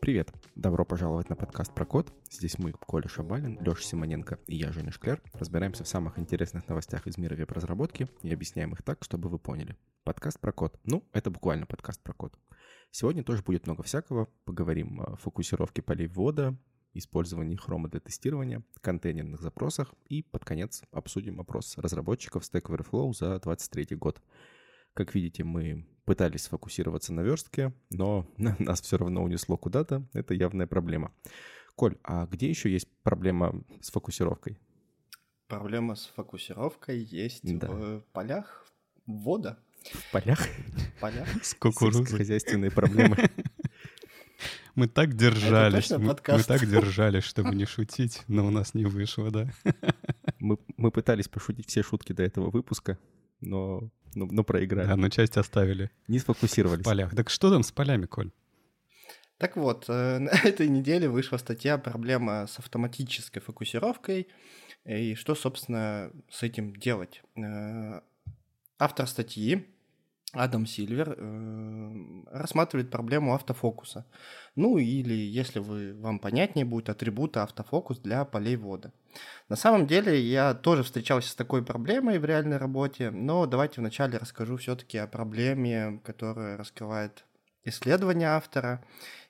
Привет! Добро пожаловать на подкаст про код. Здесь мы, Коля Шабалин, Леша Симоненко и я, Женя Шкляр, разбираемся в самых интересных новостях из мира веб-разработки и объясняем их так, чтобы вы поняли. Подкаст про код. Ну, это буквально подкаст про код. Сегодня тоже будет много всякого. Поговорим о фокусировке полей ввода, использовании хрома для тестирования, контейнерных запросах и под конец обсудим опрос разработчиков Stack Overflow за 2023 год. Как видите, мы пытались сфокусироваться на верстке, но нас все равно унесло куда-то. Это явная проблема. Коль, а где еще есть проблема с фокусировкой? Проблема с фокусировкой есть да. в полях ввода. В полях? В полях. С кукурузой. Хозяйственные проблемы. Мы так держались, мы, мы так держались, чтобы не шутить, но у нас не вышло, да. Мы, мы пытались пошутить все шутки до этого выпуска, но, но, но проиграли. Да, но часть оставили. Не сфокусировались. В полях. Так что там с полями, Коль? Так вот, э, на этой неделе вышла статья «Проблема с автоматической фокусировкой» и что, собственно, с этим делать. Э, автор статьи Адам Сильвер э, рассматривает проблему автофокуса. Ну или, если вы, вам понятнее будет, атрибута автофокус для полей ввода. На самом деле я тоже встречался с такой проблемой в реальной работе, но давайте вначале расскажу все-таки о проблеме, которая раскрывает исследование автора.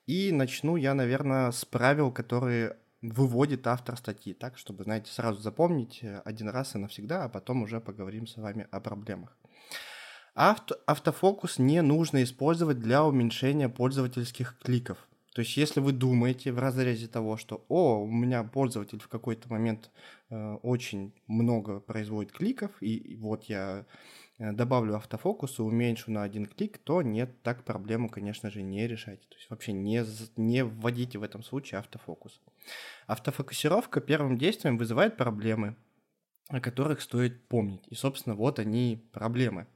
И начну я, наверное, с правил, которые выводит автор статьи, так, чтобы, знаете, сразу запомнить один раз и навсегда, а потом уже поговорим с вами о проблемах. Авто, автофокус не нужно использовать для уменьшения пользовательских кликов. То есть, если вы думаете в разрезе того, что, о, у меня пользователь в какой-то момент э, очень много производит кликов, и, и вот я э, добавлю автофокус и уменьшу на один клик, то нет, так проблему, конечно же, не решайте. То есть вообще не, не вводите в этом случае автофокус. Автофокусировка первым действием вызывает проблемы, о которых стоит помнить. И, собственно, вот они проблемы.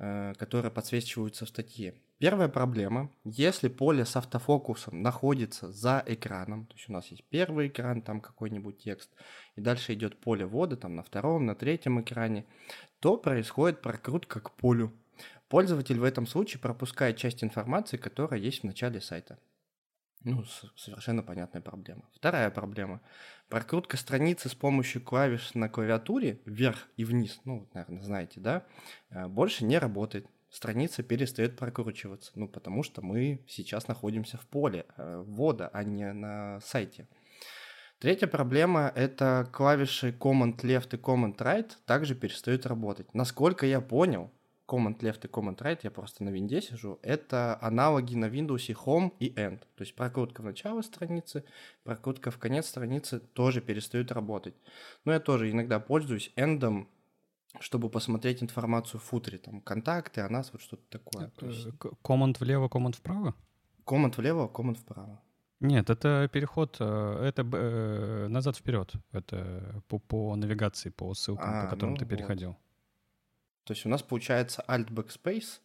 Э, которые подсвечиваются в статье. Первая проблема, если поле с автофокусом находится за экраном, то есть у нас есть первый экран, там какой-нибудь текст, и дальше идет поле ввода, там на втором, на третьем экране, то происходит прокрутка к полю. Пользователь в этом случае пропускает часть информации, которая есть в начале сайта. Ну, совершенно понятная проблема. Вторая проблема. Прокрутка страницы с помощью клавиш на клавиатуре вверх и вниз, ну, наверное, знаете, да, э, больше не работает. Страница перестает прокручиваться, ну, потому что мы сейчас находимся в поле э, ввода, а не на сайте. Третья проблема – это клавиши Command Left и Command Right также перестают работать. Насколько я понял, Command Left и Command Right, я просто на винде сижу, это аналоги на Windows Home и End. То есть прокрутка в начало страницы, прокрутка в конец страницы тоже перестают работать. Но я тоже иногда пользуюсь End, чтобы посмотреть информацию в футере, там, контакты, о нас, вот что-то такое. Есть... Command влево, Command вправо? Command влево, Command вправо. Нет, это переход, э, это э, назад вперед, это по, по навигации, по ссылкам, а, по которым ну, ты переходил. Вот. То есть у нас получается Alt Backspace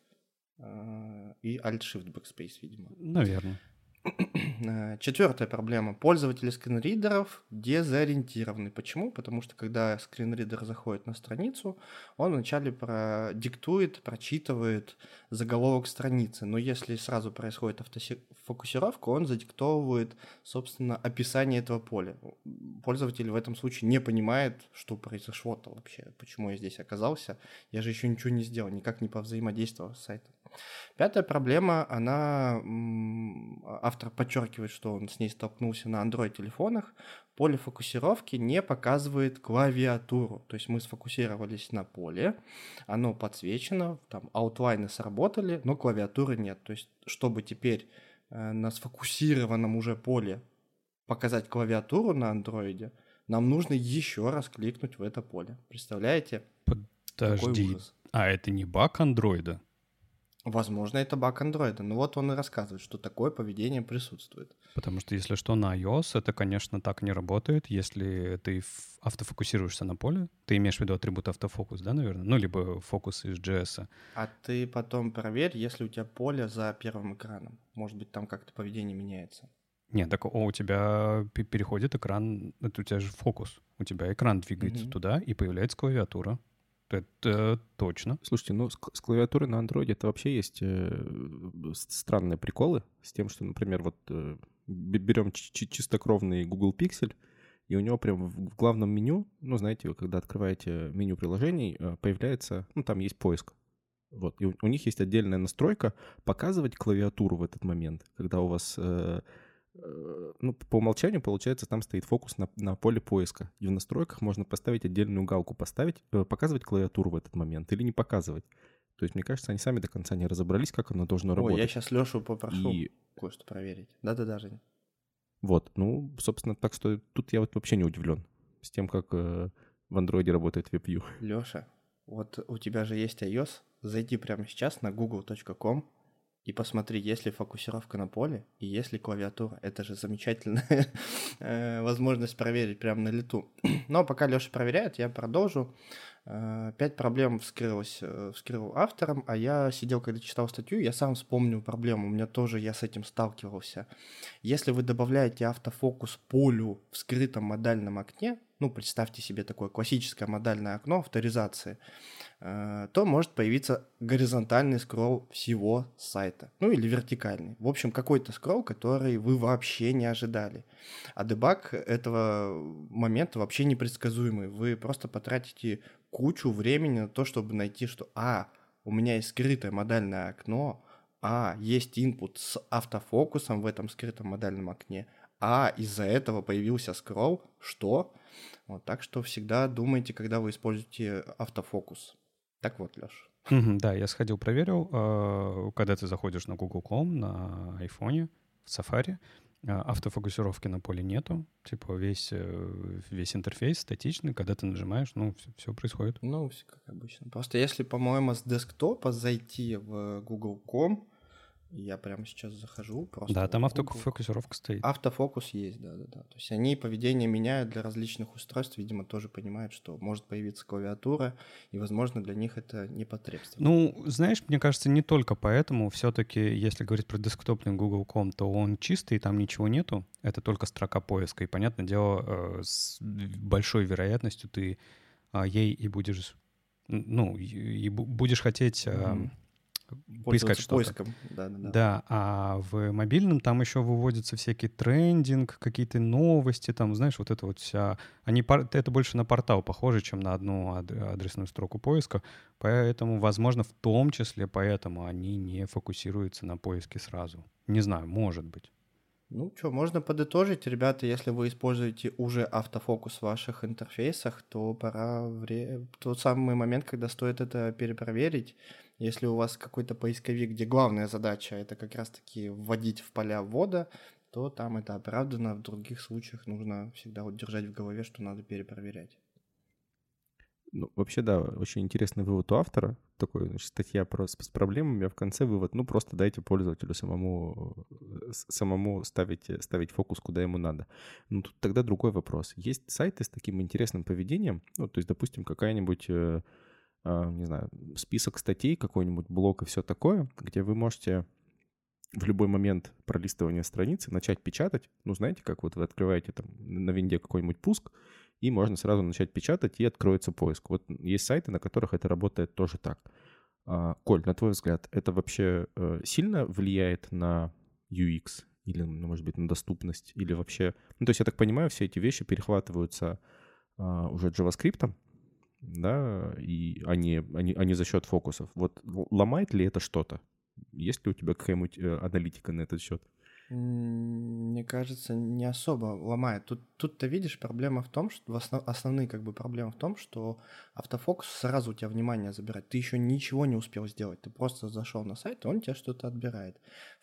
э, и Alt Shift Backspace, видимо. Наверное. Э, Четвертая проблема. Пользователи скринридеров дезориентированы. Почему? Потому что когда скринридер заходит на страницу, он вначале продиктует, прочитывает заголовок страницы. Но если сразу происходит автофокусировка, он задиктовывает, собственно, описание этого поля. Пользователь в этом случае не понимает, что произошло-то вообще, почему я здесь оказался. Я же еще ничего не сделал, никак не повзаимодействовал с сайтом. Пятая проблема, она, автор подчеркивает, что он с ней столкнулся на Android-телефонах, поле фокусировки не показывает клавиатуру. То есть мы сфокусировались на поле, оно подсвечено, там аутлайны сработали, но клавиатуры нет. То есть чтобы теперь э, на сфокусированном уже поле показать клавиатуру на андроиде, нам нужно еще раз кликнуть в это поле. Представляете? Подожди, а это не баг андроида? Возможно, это баг андроида. Но вот он и рассказывает, что такое поведение присутствует. Потому что, если что, на iOS это, конечно, так не работает. Если ты автофокусируешься на поле, ты имеешь в виду атрибут автофокус, да, наверное? Ну, либо фокус из JS. А ты потом проверь, если у тебя поле за первым экраном. Может быть, там как-то поведение меняется. Нет, так о, у тебя переходит экран, это у тебя же фокус. У тебя экран двигается mm-hmm. туда, и появляется клавиатура. Это точно. Слушайте, ну с, с клавиатурой на андроиде это вообще есть э, странные приколы с тем, что, например, вот э, берем чистокровный Google Pixel, и у него прям в главном меню, ну, знаете, когда открываете меню приложений, э, появляется, ну, там есть поиск. Вот, и у, у них есть отдельная настройка показывать клавиатуру в этот момент, когда у вас, э, э, ну, по умолчанию, получается, там стоит фокус на, на поле поиска. И в настройках можно поставить отдельную галку, поставить, э, показывать клавиатуру в этот момент или не показывать. То есть, мне кажется, они сами до конца не разобрались, как оно должно работать. Ой, я сейчас Лешу попрошу и... кое-что проверить. Да-да-да, Жень. Вот, ну, собственно, так что тут я вот вообще не удивлен с тем, как э, в андроиде работает WebView. Леша, вот у тебя же есть iOS, зайди прямо сейчас на google.com и посмотри, есть ли фокусировка на поле и есть ли клавиатура. Это же замечательная э, возможность проверить прямо на лету. Но пока Леша проверяет, я продолжу. Э, пять проблем вскрылось, э, вскрыл автором, а я сидел, когда читал статью, я сам вспомнил проблему, у меня тоже, я с этим сталкивался. Если вы добавляете автофокус полю в скрытом модальном окне, ну, представьте себе такое классическое модальное окно авторизации, то может появиться горизонтальный скролл всего сайта, ну или вертикальный. В общем, какой-то скролл, который вы вообще не ожидали. А дебаг этого момента вообще непредсказуемый. Вы просто потратите кучу времени на то, чтобы найти, что «А, у меня есть скрытое модальное окно», «А, есть input с автофокусом в этом скрытом модальном окне», «А, из-за этого появился скролл», «Что?» Вот, так что всегда думайте, когда вы используете автофокус. Так вот, Леш. да, я сходил, проверил. А, когда ты заходишь на Google.com на айфоне, в Safari, а, автофокусировки на поле нету. Типа весь, э, весь интерфейс статичный. Когда ты нажимаешь, ну, все, все происходит. Ну, все как обычно. Просто если, по-моему, с десктопа зайти в Google.com, я прямо сейчас захожу. Просто да, там автофокусировка стоит. Автофокус есть, да, да, да. То есть они поведение меняют для различных устройств, видимо, тоже понимают, что может появиться клавиатура, и, возможно, для них это не потребство. Ну, знаешь, мне кажется, не только поэтому. Все-таки, если говорить про десктопный Google.com, то он чистый, там ничего нету. Это только строка поиска. И, понятное дело, э, с большой вероятностью ты а, ей и будешь ну, и будешь хотеть mm-hmm поискать что-то. поиском, да, да, да. Да, а в мобильном там еще выводится всякий трендинг, какие-то новости, там, знаешь, вот это вот вся... Они, это больше на портал похоже, чем на одну адресную строку поиска, поэтому, возможно, в том числе поэтому они не фокусируются на поиске сразу. Не знаю, может быть. Ну что, можно подытожить, ребята, если вы используете уже автофокус в ваших интерфейсах, то пора вре... тот самый момент, когда стоит это перепроверить. Если у вас какой-то поисковик, где главная задача это как раз-таки вводить в поля ввода, то там это оправдано, в других случаях нужно всегда вот держать в голове, что надо перепроверять. Ну, вообще, да, очень интересный вывод у автора. Такой, значит, статья про, с, с проблемами, а в конце вывод, ну, просто дайте пользователю самому, самому ставить, ставить фокус, куда ему надо. Ну, тут тогда другой вопрос. Есть сайты с таким интересным поведением, ну, то есть, допустим, какая-нибудь, э, э, не знаю, список статей, какой-нибудь блог и все такое, где вы можете в любой момент пролистывания страницы начать печатать. Ну, знаете, как вот вы открываете там на винде какой-нибудь пуск, и можно сразу начать печатать, и откроется поиск. Вот есть сайты, на которых это работает тоже так. А, Коль, на твой взгляд, это вообще э, сильно влияет на UX или, ну, может быть, на доступность, или вообще... Ну, то есть, я так понимаю, все эти вещи перехватываются а, уже JavaScript, да, и они, они, они за счет фокусов. Вот ломает ли это что-то? Есть ли у тебя какая-нибудь э, аналитика на этот счет? Мне кажется, не особо ломает. Тут, тут ты видишь, проблема в том, что основ, основные как бы проблемы в том, что автофокус сразу у тебя внимание забирает. Ты еще ничего не успел сделать. Ты просто зашел на сайт, и он тебя что-то отбирает.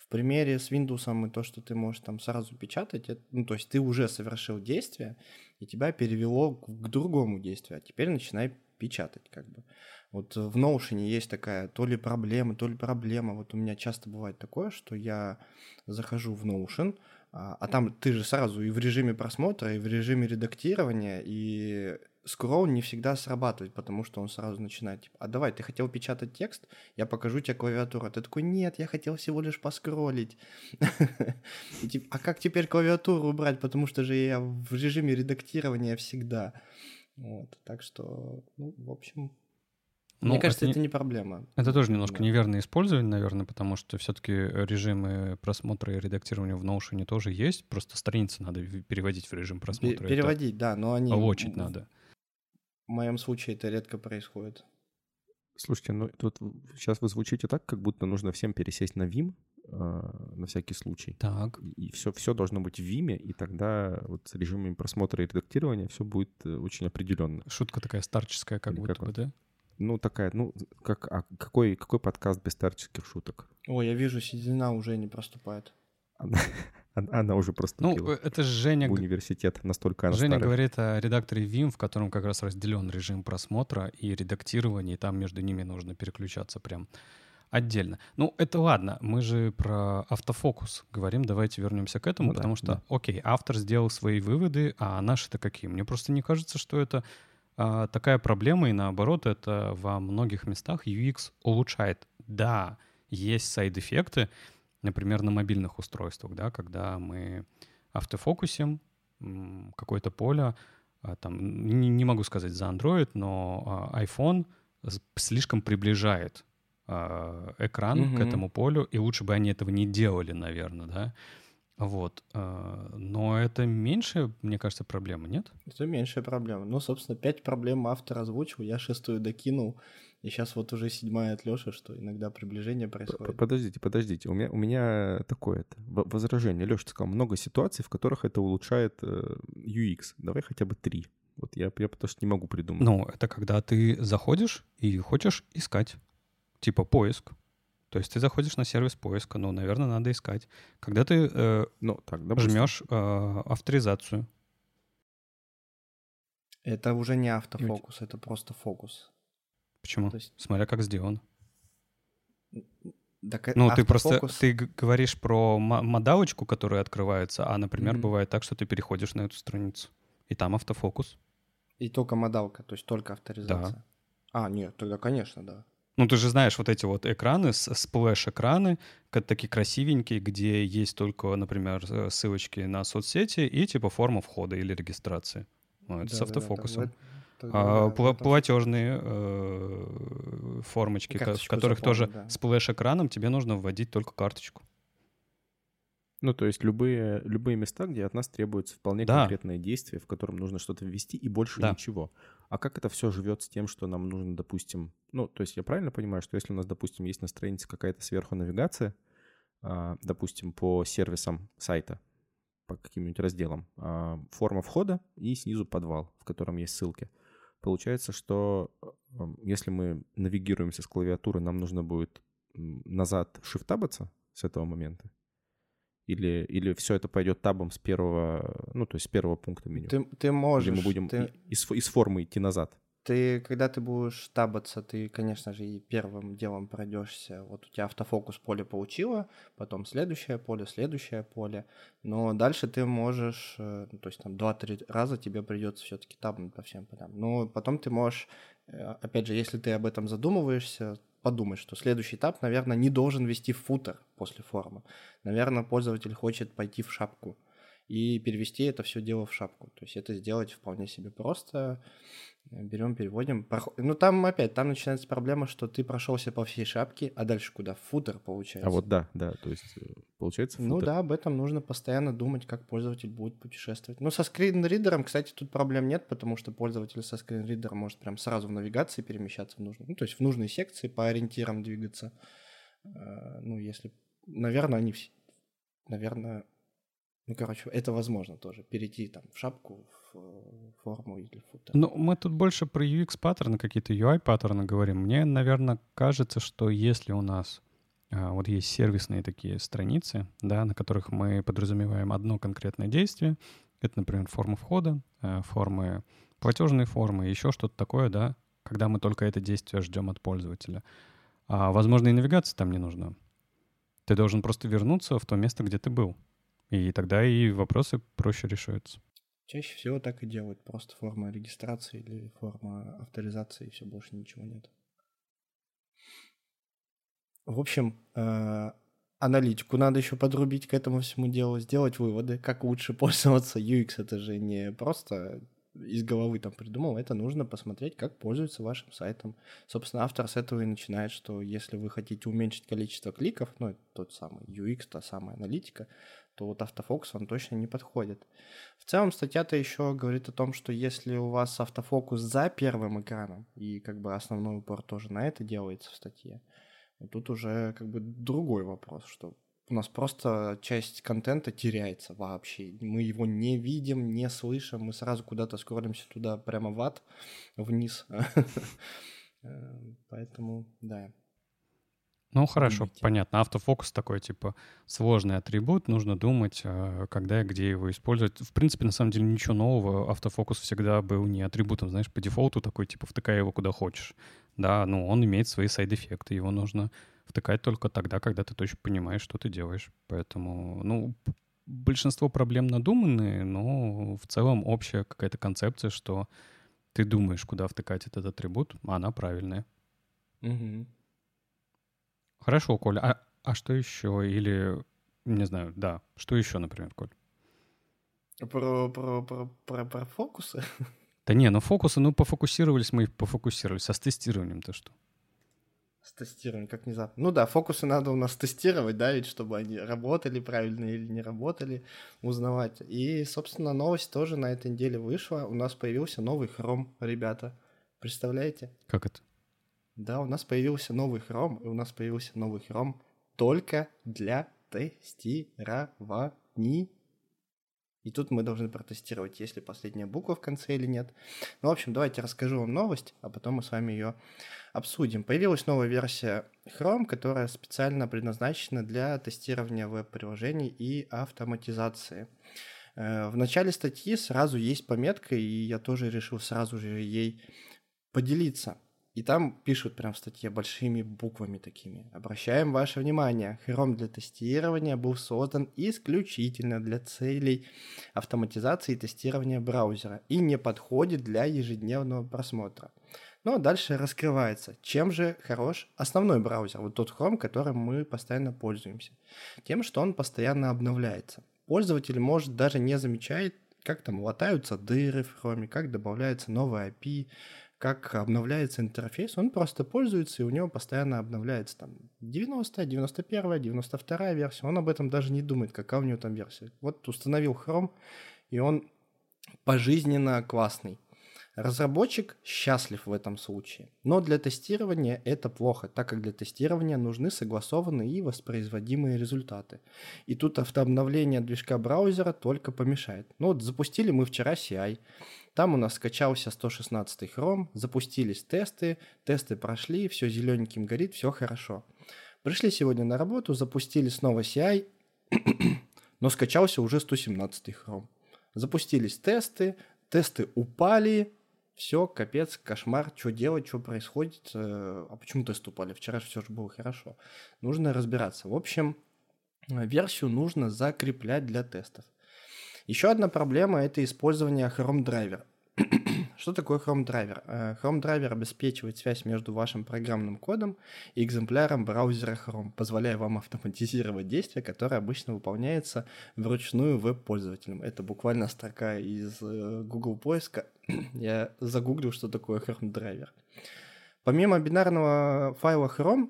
В примере с Windows и то, что ты можешь там сразу печатать, это, ну, то есть ты уже совершил действие, и тебя перевело к другому действию. А теперь начинай печатать как бы. Вот в Notion есть такая то ли проблема, то ли проблема. Вот у меня часто бывает такое, что я захожу в Notion, а, а там ты же сразу и в режиме просмотра, и в режиме редактирования, и скролл не всегда срабатывает, потому что он сразу начинает, типа, а давай, ты хотел печатать текст, я покажу тебе клавиатуру. Ты такой, нет, я хотел всего лишь поскроллить. А как теперь клавиатуру убрать, потому что же я в режиме редактирования всегда. Вот, так что, ну, в общем, Мне Ну, кажется, это это не- не проблема. Это тоже немножко Да. неверное использование, наверное, потому что все-таки режимы просмотра и редактирования в Notion тоже есть, просто страницы надо переводить в режим просмотра. Это Переводить, да, но они... Лочить м, надо. В моем случае это редко происходит. Слушайте, ну тут сейчас вы звучите так, как будто нужно всем пересесть на Vim э, на всякий случай. Так. И все, все должно быть в Vim, и тогда вот с режимами просмотра и редактирования все будет э, очень определенно. Шутка такая старческая, как Или будто как бы, он? да? Ну, такая, ну, как, а какой, какой подкаст без старческих шуток? Ой, я вижу, седина уже не проступает. Она, уже Ну, проступила э, это же Женя, в университет, настолько она Женя старая. говорит о редакторе Vim, в котором как раз разделен режим просмотра и редактирования, и там между ними нужно переключаться прям отдельно. Ну, это ладно, мы же про автофокус говорим, давайте вернемся к этому, Ну да, потому что, да. окей, автор сделал свои выводы, а наши-то какие? Мне просто не кажется, что это а, такая проблема, и наоборот, это во многих местах UX улучшает. Да, есть сайд-эффекты, например, на мобильных устройствах, да, когда мы автофокусим какое-то поле, а, там, не, не могу сказать за Android, но а, iPhone слишком приближает а, экран к Мгм. этому полю, и лучше бы они этого не делали, наверное, да. Вот. Но это меньшая, мне кажется, проблема, нет? Это меньшая проблема. Ну, собственно, пять проблем автор озвучил, я шестую докинул. И сейчас вот уже седьмая от Лёши, что иногда приближение происходит. Подождите, подождите. У меня, у меня такое это в- возражение. Леша сказал, много ситуаций, в которых это улучшает э, UX. Давай хотя бы три. Вот я, я потому что не могу придумать. Ну, это когда ты заходишь и хочешь искать, типа поиск. То есть ты заходишь на сервис поиска, ну, наверное, надо искать. Когда ты э, Ну, так, допустим. жмешь э, авторизацию, Это уже не автофокус, это просто фокус. Почему? То есть, Смотря как сделано. так, э, Ну, ты просто ты говоришь про мо- модалочку, которая открывается, а, например, Мгм. бывает так, что ты переходишь на эту страницу, и там автофокус. И только модалка, то есть только авторизация. А, нет, тогда, конечно, да. Ну, ты же знаешь вот эти вот экраны, с- splash-экраны, такие красивенькие, где есть только, например, э, ссылочки на соцсети и типа форма входа или регистрации. Ну, это с Да-да-да, автофокусом. тогда- тогда А, да, этом платежные э, формочки, в которых тоже да. splash-экраном тебе нужно вводить только карточку. Ну, то есть любые, любые места, где от нас требуется вполне Да. конкретное действие, в котором нужно что-то ввести, и больше Да. ничего. А как это все живет с тем, что нам нужно, допустим... Ну, то есть я правильно понимаю, что если у нас, допустим, есть на странице какая-то сверху навигация, а, допустим, по сервисам сайта, по каким-нибудь разделам, а, форма входа и снизу подвал, в котором есть ссылки. Получается, что э, если мы навигируемся с клавиатуры, нам нужно будет назад шифтабаться с этого момента? Или, или все это пойдет табом с первого, ну, то есть с первого пункта меню? Ты, ты можешь. Или мы будем ты, из, из формы идти назад? Ты, когда ты будешь табаться, ты, конечно же, и первым делом пройдешься. Вот у тебя автофокус поле получило, потом следующее поле, следующее поле. Но дальше ты можешь, э, ну, то есть там 2-3 раза тебе придется все-таки табнуть по всем полям. Но потом ты можешь, э, опять же, если ты об этом задумываешься, подумать, что следующий этап, наверное, не должен вести в футер после формы. Наверное, пользователь хочет пойти в шапку и перевести это все дело в шапку. То есть это сделать вполне себе просто. Берем, переводим. Ну там опять, там начинается проблема, что ты прошелся по всей шапке, а дальше куда? Футер получается. А вот да, да, то есть э, получается Ну футер. да, об этом нужно постоянно думать, как пользователь будет путешествовать. Ну, со скринридером, кстати, тут проблем нет, потому что пользователь со скринридером может прям сразу в навигации перемещаться в нужную, ну, то есть в нужной секции по ориентирам двигаться. Э, Ну, если, наверное, они все, наверное, ну, короче, это возможно тоже, перейти там в шапку, в э, форму или в футер. Ну, мы тут больше про UX-паттерны, какие-то UI-паттерны говорим. Мне, наверное, кажется, что если у нас а, вот есть сервисные такие страницы, да, на которых мы подразумеваем одно конкретное действие, это, например, форма входа, а, формы, платежные формы, еще что-то такое, да, когда мы только это действие ждем от пользователя. А, возможно, и навигация там не нужна. Ты должен просто вернуться в то место, где ты был. И тогда и вопросы проще решаются. Чаще всего так и делают, просто форма регистрации или форма авторизации, и все, больше ничего нет. В общем, э, аналитику надо еще подрубить к этому всему делу, сделать выводы, как лучше пользоваться. UX это же не просто из головы там придумал, это нужно посмотреть, как пользуются вашим сайтом. Собственно, автор с этого и начинает, что если вы хотите уменьшить количество кликов, ну, тот самый UX, та самая аналитика, то вот автофокус вам точно не подходит. В целом статья-то еще говорит о том, что если у вас автофокус за первым экраном, и как бы основной упор тоже на это делается в статье, тут уже как бы другой вопрос, что у нас просто часть контента теряется вообще. Мы его не видим, не слышим, мы сразу куда-то скроллимся туда прямо в ад, вниз. Э, поэтому, да. Ну, хорошо, Видите. понятно. Автофокус такой, типа, сложный атрибут, нужно думать, э, когда и где его использовать. В принципе, на самом деле, ничего нового. Автофокус всегда был не атрибутом, знаешь, по дефолту такой, типа, втыкай его куда хочешь. Да, ну, он имеет свои сайд-эффекты, его нужно втыкать только тогда, когда ты точно понимаешь, что ты делаешь. Поэтому, ну, большинство проблем надуманные, но в целом общая какая-то концепция, что ты думаешь, куда втыкать этот атрибут, а она правильная. Угу. Хорошо, Коля. А, а что еще? Или, не знаю, да, что еще, например, Коль? Про, про, про, про, про фокусы? Да не, ну фокусы, ну пофокусировались мы и пофокусировались. А с тестированием-то что? С тестированием, как внезапно. Ну да, фокусы надо у нас тестировать, да, ведь чтобы они работали правильно или не работали, узнавать. И, собственно, новость тоже на этой неделе вышла. У нас появился новый Chrome, ребята. Представляете? Как это? Да, у нас появился новый Chrome, и у нас появился новый Chrome только для тестирований. И тут мы должны протестировать, есть ли последняя буква в конце или нет. Ну, в общем, давайте расскажу вам новость, а потом мы с вами ее обсудим. Появилась новая версия Chrome, которая специально предназначена для тестирования веб-приложений и автоматизации. Э, в начале статьи сразу есть пометка, и я тоже решил сразу же ей поделиться. И там пишут прям в статье большими буквами такими. Обращаем ваше внимание, Chrome для тестирования был создан исключительно для целей автоматизации и тестирования браузера и не подходит для ежедневного просмотра. Но ну, а дальше раскрывается, чем же хорош основной браузер, вот тот Chrome, которым мы постоянно пользуемся. Тем, что он постоянно обновляется. Пользователь может даже не замечать, как там латаются дыры в Chrome, как добавляется новая API, как обновляется интерфейс, он просто пользуется, и у него постоянно обновляется там 90, 91, 92 версия. Он об этом даже не думает, какая у него там версия. Вот установил Chrome, и он пожизненно классный. Разработчик счастлив в этом случае. Но для тестирования это плохо, так как для тестирования нужны согласованные и воспроизводимые результаты. И тут автообновление движка браузера только помешает. Ну вот запустили мы вчера CI, там у нас скачался 116 Chrome, запустились тесты, тесты прошли, все зелененьким горит, все хорошо. Пришли сегодня на работу, запустили снова CI, но скачался уже 117 Chrome. Запустились тесты, тесты упали, все, капец, кошмар, что делать, что происходит, э, а почему тесты упали, вчера все же было хорошо. Нужно разбираться. В общем, версию нужно закреплять для тестов. Еще одна проблема – это использование Chrome Driver. Что такое Chrome Driver? Э, Chrome Driver обеспечивает связь между вашим программным кодом и экземпляром браузера Chrome, позволяя вам автоматизировать действия, которые обычно выполняются вручную веб-пользователем. Это буквально строка из э, Google поиска. Я загуглил, что такое Chrome Driver. Помимо бинарного файла Chrome,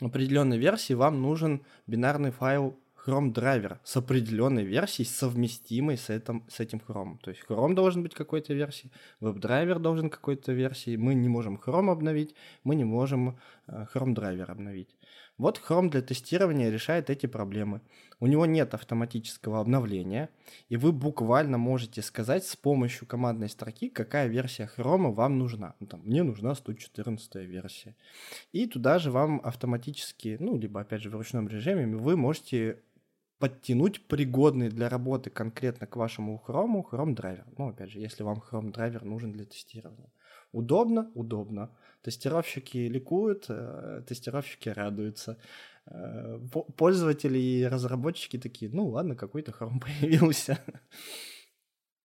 определенной версии вам нужен бинарный файл Chrome драйвер с определенной версией, совместимой с, этим, с этим Chrome. То есть Chrome должен быть какой-то версии, веб-драйвер должен какой-то версии. Мы не можем Chrome обновить, мы не можем э, Chrome драйвер обновить. Вот Chrome для тестирования решает эти проблемы. У него нет автоматического обновления, и вы буквально можете сказать с помощью командной строки, какая версия Chrome вам нужна. Ну, там, мне нужна 114 версия. И туда же вам автоматически, ну, либо опять же в ручном режиме, вы можете подтянуть пригодный для работы конкретно к вашему Chrome Chrome драйвер. Ну, опять же, если вам Chrome драйвер нужен для тестирования. Удобно? Удобно. Тестировщики ликуют, э, тестировщики радуются. Э, пользователи и разработчики такие, ну ладно, какой-то Chrome появился.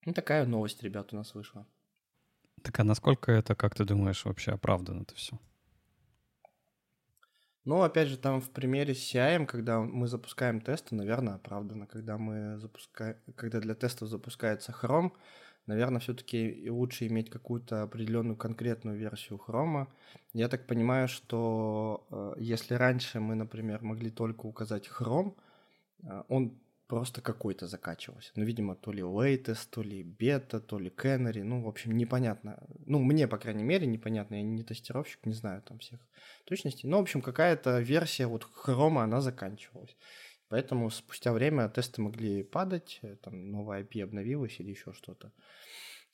Ну, такая новость, ребят, у нас вышла. Так а насколько это, как ты думаешь, вообще оправдано это все? Ну, опять же, там в примере с CI, когда мы запускаем тесты, наверное, оправдано. Когда мы запускаем, когда для тестов запускается Chrome, наверное, все-таки лучше иметь какую-то определенную конкретную версию хрома. Я так понимаю, что э, если раньше мы, например, могли только указать хром, э, он просто какой-то закачивался. Ну, видимо, то ли latest, то ли бета, то ли canary, ну, в общем, непонятно. Ну, мне, по крайней мере, непонятно, я не тестировщик, не знаю там всех точностей. Но, в общем, какая-то версия вот хрома, она заканчивалась. Поэтому спустя время тесты могли падать, э, там новая IP обновилась или еще что-то.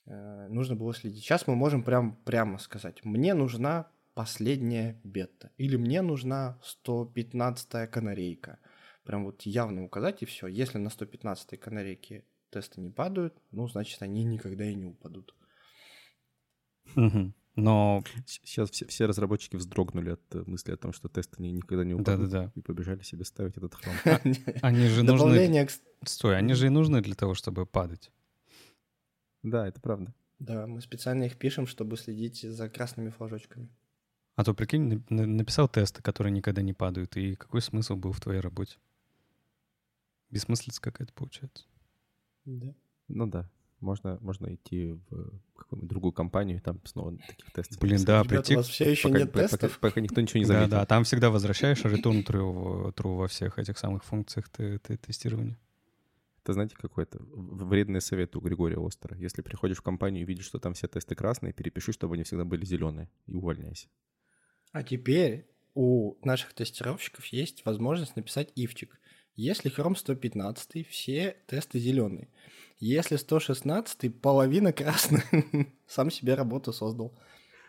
Э, нужно было следить. Сейчас мы можем прям, прямо сказать, мне нужна последняя бета, или мне нужна 115-я канарейка. Прям вот явно указать и все. Если на 115-й канарейке тесты не падают, ну, значит, они никогда и не упадут. Угу. Но сейчас все, все разработчики вздрогнули от э, мысли о том, что тесты никогда не упадут. Да-да-да. И побежали себе ставить этот хром. Они же нужны... Стой, они же и нужны для того, чтобы падать. Да, это правда. Да, мы специально их пишем, чтобы следить за красными флажочками. А то, прикинь, написал тесты, которые никогда не падают, и какой смысл был в твоей работе? Бессмыслица какая-то получается. Да. Ну да. Можно, можно идти в какую-нибудь другую компанию, и там снова таких тестов. Блин, да, Ребята, прийти... у вас все еще пока, нет пока, тестов? Пока, пока никто ничего не заметил. Да, да, там всегда возвращаешь return true, true во всех этих самых функциях ты, ты, тестирования. Это, знаете, какой-то вредный совет у Григория Остера. Если приходишь в компанию и видишь, что там все тесты красные, перепиши, чтобы они всегда были зеленые, и увольняйся. А теперь у наших тестировщиков есть возможность написать ифчик. Если Chrome 115, все тесты зеленые. Если 116, половина красная. Сам себе работу создал.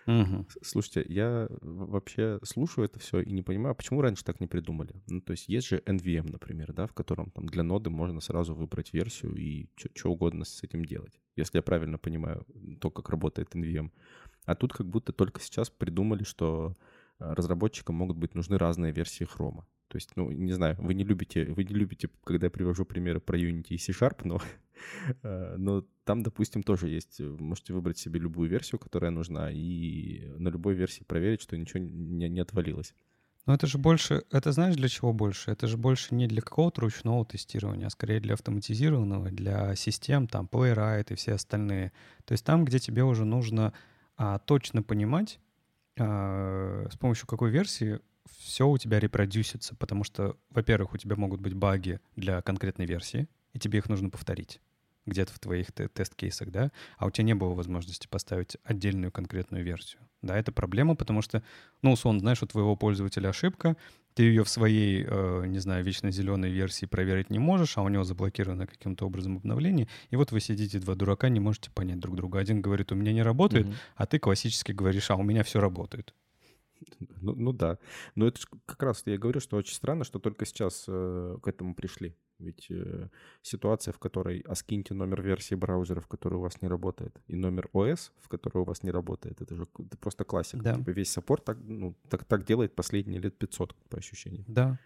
Угу. Слушайте, я вообще слушаю это все и не понимаю, почему раньше так не придумали. Ну, то есть есть же NVM, например, да, в котором там для ноды можно сразу выбрать версию и что угодно с этим делать, если я правильно понимаю то, как работает NVM. А тут как будто только сейчас придумали, что а, разработчикам могут быть нужны разные версии хрома. То есть, ну, не знаю, вы не любите, вы не любите, когда я привожу примеры про Unity и C-Sharp, но, э, но там, допустим, тоже есть, э, можете выбрать себе любую версию, которая нужна, и на любой версии проверить, что ничего не, не отвалилось. Но это же больше, это знаешь для чего больше? Это же больше не для какого-то ручного тестирования, а скорее для автоматизированного, для систем, там, Playwright и все остальные. То есть там, где тебе уже нужно а, точно понимать, а, с помощью какой версии все у тебя репродюсится, потому что, во-первых, у тебя могут быть баги для конкретной версии, и тебе их нужно повторить где-то в твоих тест-кейсах, да, а у тебя не было возможности поставить отдельную конкретную версию. Да, это проблема, потому что, ну, условно, знаешь, у твоего пользователя ошибка, ты ее в своей, э, не знаю, вечно зеленой версии проверить не можешь, а у него заблокировано каким-то образом обновление, и вот вы сидите, два дурака, не можете понять друг друга. Один говорит, у меня не работает, mm-hmm. а ты классически говоришь, а у меня все работает. Ну, ну да. Но это как раз я говорю, что очень странно, что только сейчас э, к этому пришли. Ведь э, ситуация, в которой а скиньте номер версии браузера, в которой у вас не работает, и номер ОС, в которой у вас не работает, это же это просто классика. Да. Типа весь саппорт так, ну, так, так делает последние лет 500, по ощущениям. Да.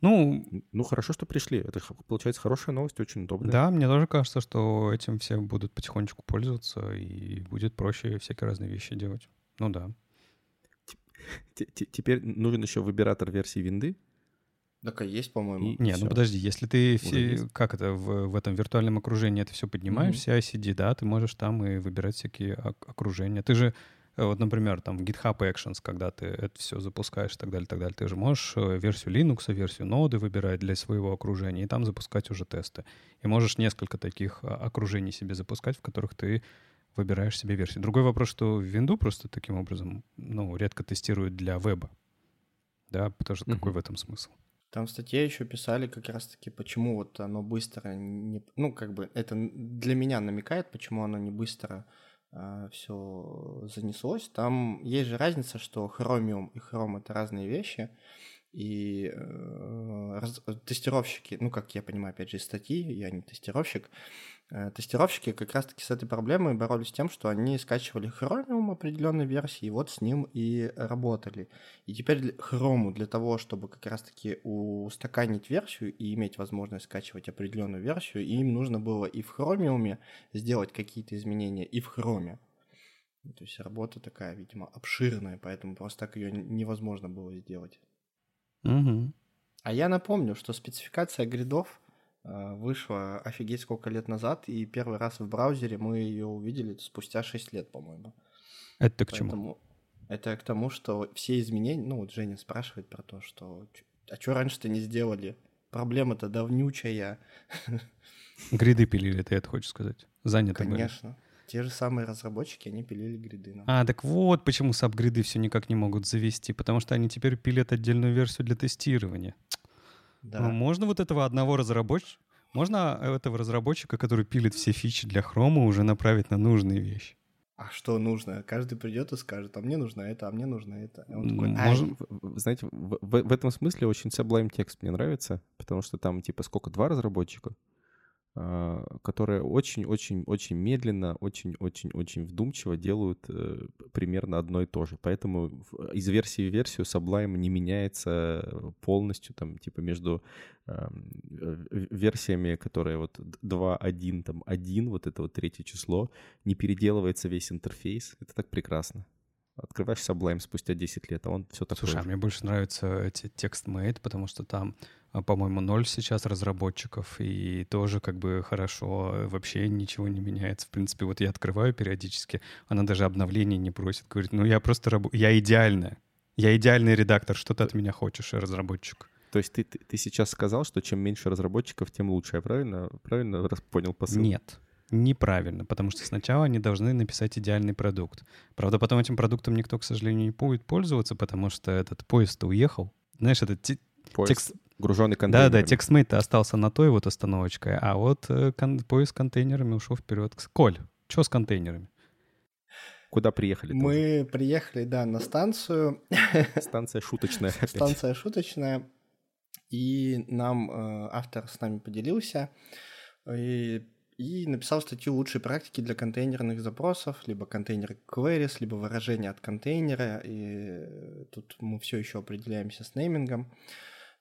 Ну, ну, хорошо, что пришли. Это, получается, хорошая новость, очень удобная. Да, мне тоже кажется, что этим все будут потихонечку пользоваться, и будет проще всякие разные вещи делать. Ну да. Теперь нужен еще выбиратор версии винды. Так и есть, по-моему. Не, ну подожди, если ты все, как это в, в этом виртуальном окружении это все поднимаешь, mm-hmm. CI-CD, да, ты можешь там и выбирать всякие окружения. Ты же, э, вот, например, там GitHub Actions, когда ты это все запускаешь и так далее, так далее, ты же можешь э, версию Linux, версию ноды выбирать для своего окружения и там запускать уже тесты. И можешь несколько таких а, окружений себе запускать, в которых ты выбираешь себе версию. Другой вопрос, что винду просто таким образом, ну, редко тестируют для веба. Да, потому что mm-hmm. какой в этом смысл? Там в статье еще писали как раз-таки, почему вот оно быстро не... Ну, как бы это для меня намекает, почему оно не быстро э, а, все занеслось. Там есть же разница, что Chromium и Chrome — это разные вещи. И э, раз, тестировщики, ну, как я понимаю, опять же, из статьи, я не тестировщик, э, тестировщики как раз-таки с этой проблемой боролись тем, что они скачивали Chromium определенной версии, и вот с ним и работали. И теперь Chrome для того, чтобы как раз-таки устаканить версию и иметь возможность скачивать определенную версию, им нужно было и в Chromium сделать какие-то изменения, и в Chrome. То есть работа такая, видимо, обширная, поэтому просто так ее невозможно было сделать. Угу. А я напомню, что спецификация гридов э, вышла офигеть сколько лет назад, и первый раз в браузере мы ее увидели спустя 6 лет, по-моему. Это к чему? Это к тому, что все изменения, ну вот Женя спрашивает про то, что а что раньше-то не сделали? Проблема-то давнючая. Гриды пилили, ты это хочешь сказать? Заняты Конечно. Были. Те же самые разработчики, они пилили гриды. Нам. А, так вот почему саб-гриды все никак не могут завести, потому что они теперь пилят отдельную версию для тестирования. Да. Ну, можно вот этого одного разработчика, можно этого разработчика, который пилит все фичи для хрома, уже направить на нужные вещи? а что нужно? Каждый придет и скажет, а мне нужно это, а мне нужно это. А такой, Можем, знаете, в, в, в этом смысле очень Sublime текст мне нравится, потому что там типа сколько, два разработчика? А, которые очень-очень-очень медленно, очень-очень-очень вдумчиво делают э, примерно одно и то же. Поэтому из версии в версию Sublime не меняется полностью, там, типа, между э, версиями, которые вот 2.1, там, 1, вот это вот третье число, не переделывается весь интерфейс. Это так прекрасно. Открываешь Sublime спустя 10 лет, а он все такое Слушай, а мне больше нравится эти текст-мейт, потому что там а, по-моему, ноль сейчас разработчиков, и тоже как бы хорошо, вообще ничего не меняется. В принципе, вот я открываю периодически, она даже обновлений не просит, говорит, ну я просто, раб... я идеальная, я идеальный редактор, что ты от меня хочешь, разработчик? То есть ты, ты, ты сейчас сказал, что чем меньше разработчиков, тем лучше, я правильно, правильно понял посыл? Нет, неправильно, потому что сначала они должны написать идеальный продукт. Правда, потом этим продуктом никто, к сожалению, не будет пользоваться, потому что этот поезд уехал. Знаешь, этот поезд. текст груженный контейнер. Да-да, TextMate остался на той вот остановочкой, а вот э, кон- поезд с контейнерами ушел вперед. Коль, что с контейнерами? Куда приехали? Мы тоже? приехали, да, на станцию. Станция шуточная. Опять. Станция шуточная. И нам э, автор с нами поделился и, и написал статью лучшей практики для контейнерных запросов, либо контейнер queries, либо выражение от контейнера. И тут мы все еще определяемся с неймингом.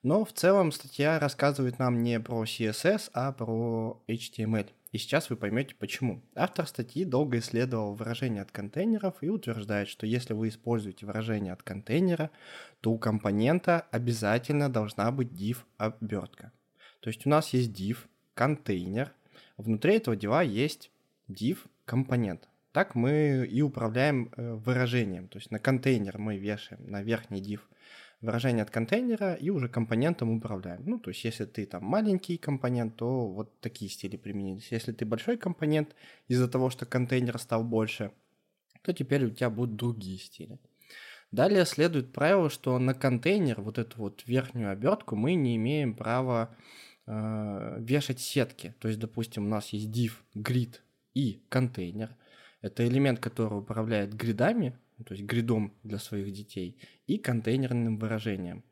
Но в целом статья рассказывает нам не про CSS, а про HTML. И сейчас вы поймете почему. Автор статьи долго исследовал выражения от контейнеров и утверждает, что если вы используете выражение от контейнера, то у компонента обязательно должна быть div обертка. То есть у нас есть div контейнер, внутри этого дива есть div компонент. Так мы и управляем э, выражением. То есть на контейнер мы вешаем на верхний div выражение от контейнера и уже компонентом управляем. Ну, то есть, если ты там маленький компонент, то вот такие стили применились. Если ты большой компонент, из-за того, что контейнер стал больше, то теперь у тебя будут другие стили. Далее следует правило, что на контейнер, вот эту вот верхнюю обертку, мы не имеем права э, вешать сетки. То есть, допустим, у нас есть div, grid и контейнер. Это элемент, который управляет гридами, ну, то есть гридом для своих детей, и контейнерным выражением.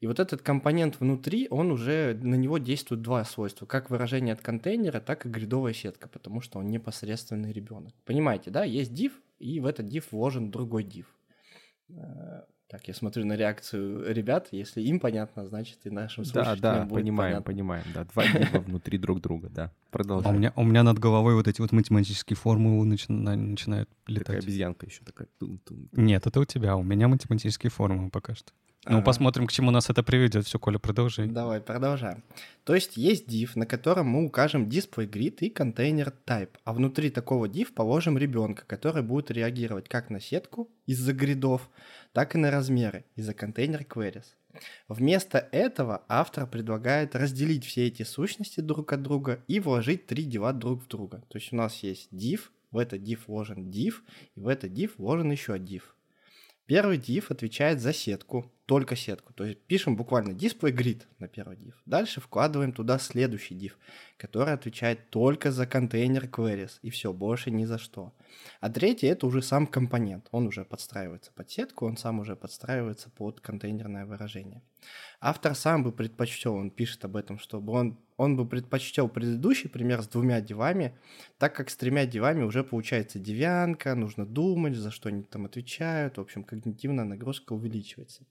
И вот этот компонент внутри, он уже, на него действуют два свойства. Как выражение от контейнера, так и гридовая сетка, потому что он непосредственный ребенок. Понимаете, да? Есть div, и в этот div вложен другой div. Так, я смотрю на реакцию ребят. Если им понятно, значит и нашим слушателям Да, да, будет понимаем, понятно. понимаем. Да, два дива внутри друг друга, да. Продолжаем. А у, меня, у меня над головой вот эти вот математические формулы начина, начинают летать. Такая обезьянка еще такая. Нет, это у тебя. У меня математические формулы пока что. Ну, ага. посмотрим, к чему нас это приведет. Все, Коля, продолжай. Давай, продолжаем. То есть есть div, на котором мы укажем display grid и контейнер type, а внутри такого div положим ребенка, который будет реагировать как на сетку из-за гридов, так и на размеры из-за контейнер queries. Вместо этого автор предлагает разделить все эти сущности друг от друга и вложить три дива друг в друга. То есть у нас есть div, в этот div вложен div, и в этот div вложен еще div. Первый div отвечает за сетку, только сетку. То есть пишем буквально display grid на первый div. Дальше вкладываем туда следующий div, который отвечает только за контейнер queries. И все, больше ни за что. А третий это уже сам компонент. Он уже подстраивается под сетку, он сам уже подстраивается под контейнерное выражение. Автор сам бы предпочтел, он пишет об этом, чтобы он, он бы предпочтел предыдущий пример с двумя дивами, так как с тремя дивами уже получается девянка, нужно думать, за что они там отвечают, в общем, когнитивная нагрузка увеличивается.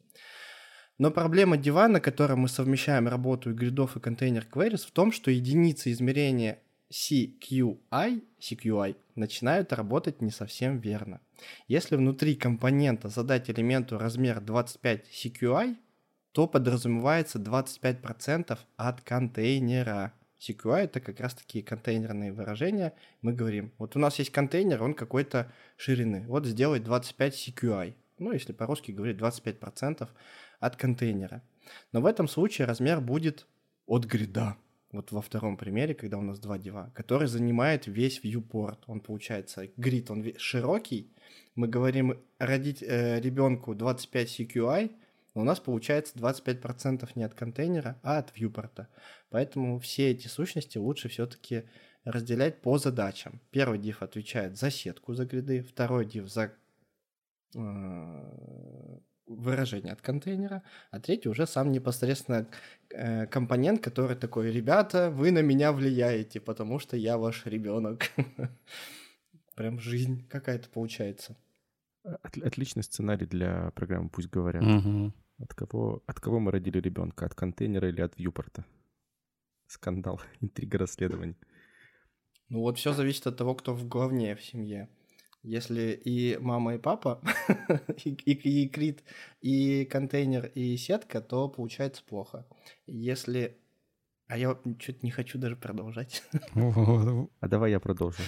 Но проблема дивана, на котором мы совмещаем работу гридов и контейнер queries, в том, что единицы измерения CQI, CQI начинают работать не совсем верно. Если внутри компонента задать элементу размер 25 CQI, то подразумевается 25% от контейнера. CQI — это как раз-таки контейнерные выражения. Мы говорим, вот у нас есть контейнер, он какой-то ширины. Вот сделай 25 CQI. Ну, если по-русски говорить, 25% от контейнера. Но в этом случае размер будет от грида. Вот во втором примере, когда у нас два дива, который занимает весь viewport. Он получается, грид, он широкий. Мы говорим родить э, ребенку 25 CQI, но у нас получается 25% не от контейнера, а от вьюпорта. Поэтому все эти сущности лучше все-таки разделять по задачам. Первый div отвечает за сетку, за гриды, второй div за выражение от контейнера, а третий уже сам непосредственно э, компонент, который такой, ребята, вы на меня влияете, потому что я ваш ребенок. Прям жизнь какая-то получается. От, отличный сценарий для программы «Пусть говорят». Угу. От, кого, от кого мы родили ребенка? От контейнера или от вьюпорта? Скандал, интрига расследования. Ну вот все зависит от того, кто в главне в семье. Если и мама, и папа, и, и, и крит, и контейнер, и сетка, то получается плохо. Если... А я что-то не хочу даже продолжать. А давай я продолжу.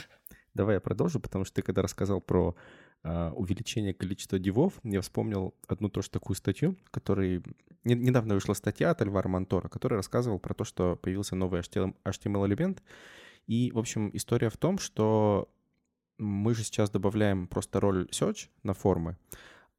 Давай я продолжу, потому что ты когда рассказал про э, увеличение количества дивов, я вспомнил одну тоже такую статью, которая... Недавно вышла статья от Альвара Монтора, который рассказывал про то, что появился новый HTML-элемент. И, в общем, история в том, что мы же сейчас добавляем просто роль search на формы,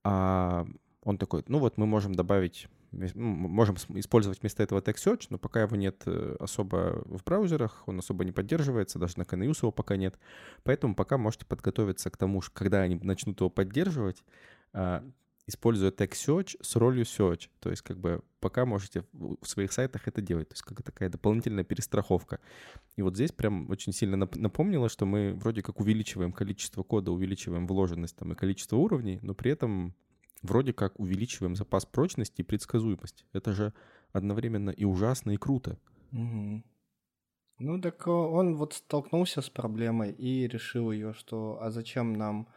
а он такой, ну вот мы можем добавить, ну, можем использовать вместо этого text search, но пока его нет э, особо в браузерах, он особо не поддерживается, даже на KNUS его пока нет. Поэтому пока можете подготовиться к тому, когда они начнут его поддерживать, а, используя text search с ролью search. То есть как бы пока можете в своих сайтах это делать. То есть как такая дополнительная перестраховка. И вот здесь прям очень сильно напомнило, что мы вроде как увеличиваем количество кода, увеличиваем вложенность там и количество уровней, но при этом вроде как увеличиваем запас прочности и предсказуемости. Это же одновременно и ужасно, и круто. Угу. Ну так он вот столкнулся с проблемой и решил ее, что а зачем нам Э,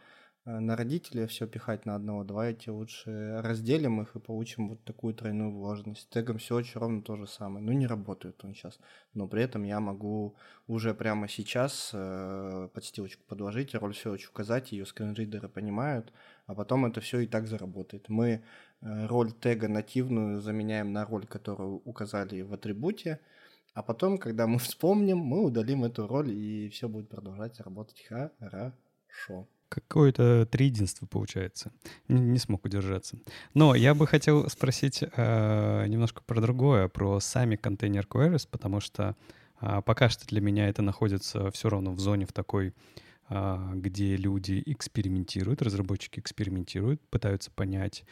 на родителей все пихать на одного. Давайте лучше разделим их и получим вот такую тройную вложенность. Тегом все очень ровно то же самое. Ну, не работает он сейчас. Но при этом я могу уже прямо сейчас э, подстилочку подложить, роль все очень указать, ее скринридеры понимают, а потом это все и так заработает. Мы э, роль тега нативную заменяем на роль, которую указали в атрибуте, а потом, когда мы вспомним, мы удалим эту роль, и все будет продолжать работать хорошо. Какое-то триединство получается. Не, не смог удержаться. Но я бы хотел спросить э, немножко про другое, про сами контейнер queries, потому что э, пока что для меня это находится все равно в зоне в такой, э, где люди экспериментируют, разработчики экспериментируют, пытаются понять,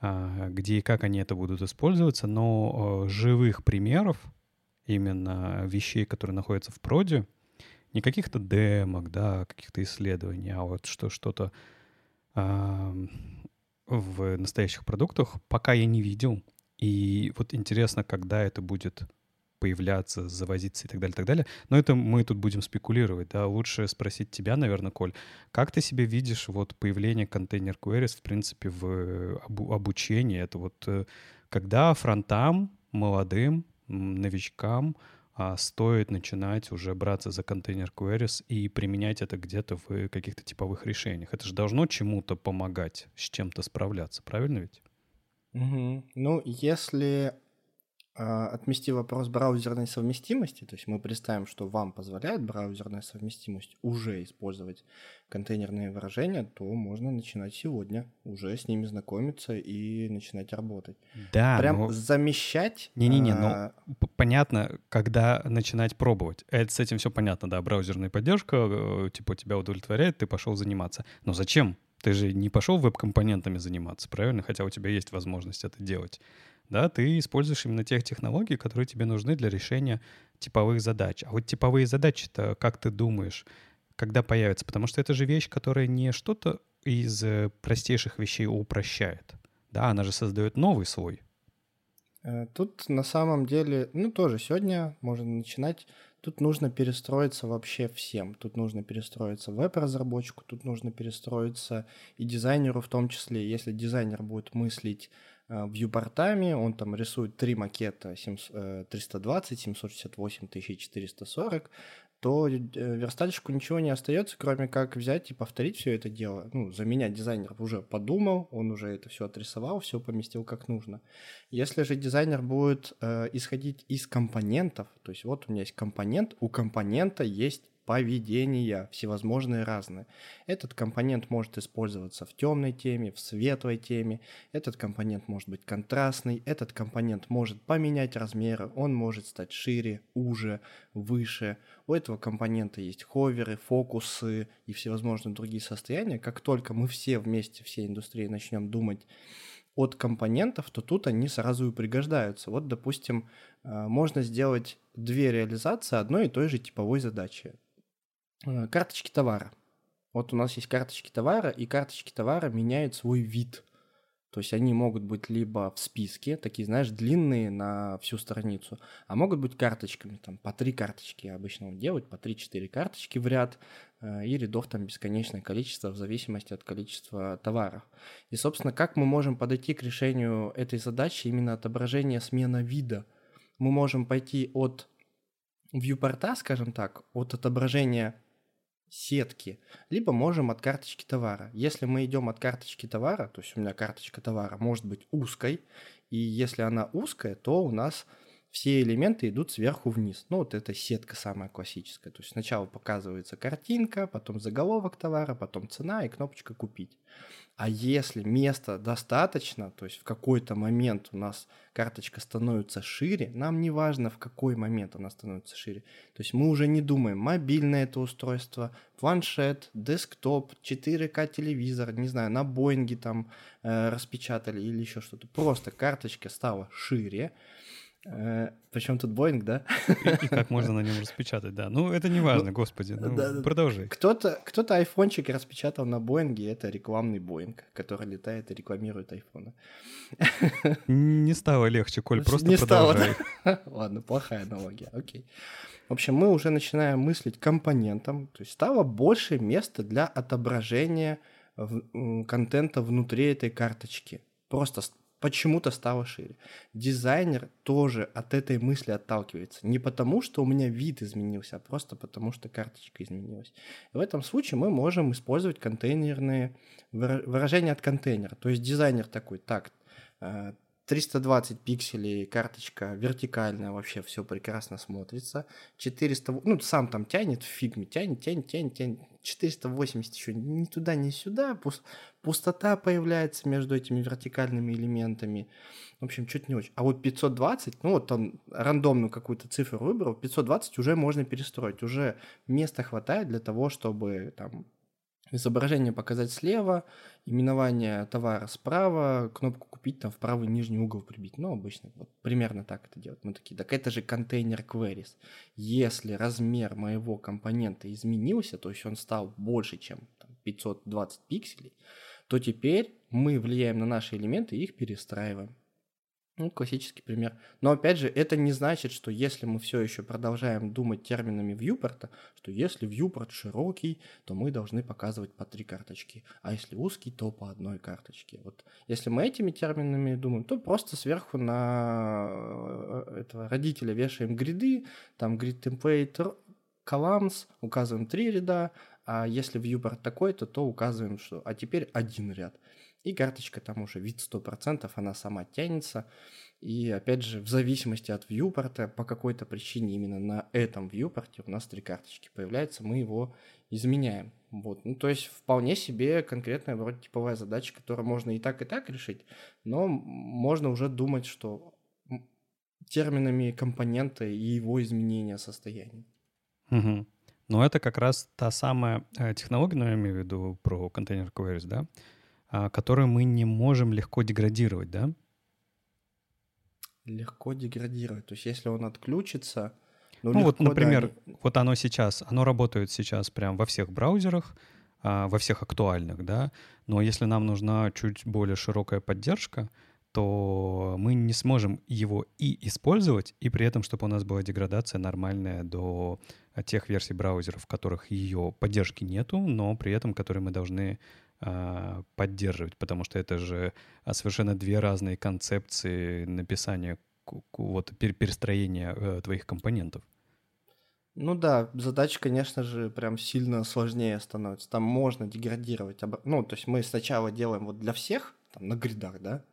э, где и как они это будут использоваться, но э, живых примеров, именно вещей, которые находятся в проде, не каких-то демок, да, каких-то исследований, а вот что что-то э, в настоящих продуктах пока я не видел. И вот интересно, когда это будет появляться, завозиться и так далее, так далее. Но это мы тут будем спекулировать, да. Лучше спросить тебя, наверное, Коль, как ты себе видишь вот появление контейнер queries, в принципе, в обу- обучении? Это вот э, когда фронтам, молодым, новичкам а стоит начинать уже браться за контейнер queries и применять это где-то в каких-то типовых решениях. Это же должно чему-то помогать, с чем-то справляться, правильно ведь? Угу. Ну, если отмести вопрос браузерной совместимости, то есть мы представим, что вам позволяет браузерная совместимость уже использовать контейнерные выражения, то можно начинать сегодня, уже с ними знакомиться и начинать работать. Да, Прям но... замещать... Не-не-не, а... ну понятно, когда начинать пробовать. Это с этим все понятно, да, браузерная поддержка, э, типа тебя удовлетворяет, ты пошел заниматься. Но зачем? Ты же не пошел веб-компонентами заниматься, правильно? Хотя у тебя есть возможность это делать да, ты используешь именно тех технологий, которые тебе нужны для решения типовых задач. А вот типовые задачи-то, как ты думаешь, когда появятся? Потому что это же вещь, которая не что-то из э, простейших вещей упрощает. Да, она же создает новый слой. Э, тут на самом деле, ну тоже сегодня можно начинать. Тут нужно перестроиться вообще всем. Тут нужно перестроиться веб-разработчику, тут нужно перестроиться и дизайнеру в том числе. Если дизайнер будет мыслить вьюпортами, он там рисует три макета 320, 768, 1440, то э, верстальщику ничего не остается, кроме как взять и повторить все это дело. Ну, за меня дизайнер уже подумал, он уже это все отрисовал, все поместил как нужно. Если же дизайнер будет э, исходить из компонентов, то есть вот у меня есть компонент, у компонента есть поведения, всевозможные разные. Этот компонент может использоваться в темной теме, в светлой теме, этот компонент может быть контрастный, этот компонент может поменять размеры, он может стать шире, уже, выше. У этого компонента есть ховеры, фокусы и всевозможные другие состояния. Как только мы все вместе, всей индустрии начнем думать от компонентов, то тут они сразу и пригождаются. Вот, допустим, э, можно сделать две реализации одной и той же типовой задачи. Э, карточки товара. Вот у нас есть карточки товара, и карточки товара меняют свой вид. То есть они могут быть либо в списке, такие, знаешь, длинные на всю страницу, а могут быть карточками, там по три карточки обычно делать, по 3-4 карточки в ряд, э, и рядов там бесконечное количество в зависимости от количества товаров. И, собственно, как мы можем подойти к решению этой задачи именно отображения смена вида? Мы можем пойти от вьюпорта, скажем так, от отображения сетки, либо можем от карточки товара. Если мы идем от карточки товара, то есть у меня карточка товара может быть узкой, и если она узкая, то у нас все элементы идут сверху вниз. Ну, вот это сетка самая классическая. То есть сначала показывается картинка, потом заголовок товара, потом цена и кнопочка «Купить». А если места достаточно, то есть в какой-то момент у нас карточка становится шире, нам не важно, в какой момент она становится шире. То есть мы уже не думаем, мобильное это устройство, планшет, десктоп, 4К телевизор, не знаю, на Боинге там э, распечатали или еще что-то. Просто карточка стала шире, Причем тут Боинг, да? И, и как можно на нем распечатать, да. Ну, это не важно, ну, господи. Ну, да, продолжай. Кто-то кто айфончик распечатал на Боинге, это рекламный Боинг, который летает и рекламирует айфоны. Не стало легче, Коль, просто не продолжай. Стало, Ладно, плохая аналогия, окей. В общем, мы уже начинаем мыслить компонентом, то есть стало больше места для отображения контента внутри этой карточки. Просто почему-то стало шире. Дизайнер тоже от этой мысли отталкивается. Не потому, что у меня вид изменился, а просто потому, что карточка изменилась. И в этом случае мы можем использовать контейнерные выражения от контейнера. То есть дизайнер такой, так, 320 пикселей, карточка вертикальная, вообще все прекрасно смотрится. 400, ну, сам там тянет фигме, тянет, тянет, тянет, тянет. 480 еще ни туда, ни сюда. Пустота появляется между этими вертикальными элементами. В общем, чуть не очень. А вот 520, ну вот он рандомную какую-то цифру выбрал, 520 уже можно перестроить. Уже места хватает для того, чтобы там изображение показать слева, именование товара справа, кнопку купить там в правый нижний угол прибить. Ну, обычно вот примерно так это делать. Мы такие, так это же контейнер queries. Если размер моего компонента изменился, то есть он стал больше, чем там, 520 пикселей, то теперь мы влияем на наши элементы и их перестраиваем. Ну, классический пример. Но опять же, это не значит, что если мы все еще продолжаем думать терминами вьюпорта, что если вьюпорт широкий, то мы должны показывать по три карточки, а если узкий, то по одной карточке. Вот если мы этими терминами думаем, то просто сверху на э, этого родителя вешаем гриды, там grid template columns, указываем три ряда, а если viewport такой-то, то указываем, что а теперь один ряд. И карточка там уже вид 100%, она сама тянется. И опять же, в зависимости от вьюпорта, по какой-то причине именно на этом вьюпорте у нас три карточки появляются, мы его изменяем. Вот. Ну, то есть вполне себе конкретная вроде типовая задача, которую можно и так, и так решить, но можно уже думать, что терминами компонента и его изменения состояния. Угу. Но это как раз та самая э, технология, но ну, я имею в виду про контейнер queries, да, а, которую мы не можем легко деградировать, да? Легко деградировать. То есть если он отключится... Ну, ну вот, например, да, вот оно сейчас, оно работает сейчас прям во всех браузерах, а, во всех актуальных, да, но если нам нужна чуть более широкая поддержка, то мы не сможем его и использовать, и при этом, чтобы у нас была деградация нормальная до тех версий браузеров, в которых ее поддержки нету, но при этом, которые мы должны а, поддерживать, потому что это же а, совершенно две разные концепции написания, вот перестроения э, твоих компонентов. Ну да, задача, конечно же, прям сильно сложнее становится. Там можно деградировать. Ну, то есть мы сначала делаем вот для всех, там, на гридах, да,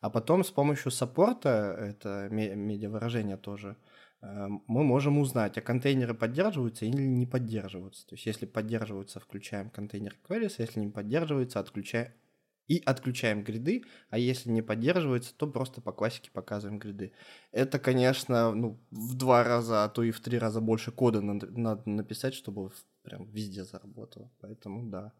а потом с помощью саппорта, это медиавыражение тоже, мы можем узнать, а контейнеры поддерживаются или не поддерживаются. То есть если поддерживаются, включаем контейнер queries, если не поддерживаются, отключаем и отключаем гриды, а если не поддерживается, то просто по классике показываем гриды. Это, конечно, ну, в два раза, а то и в три раза больше кода надо, надо написать, чтобы прям везде заработало. Поэтому да.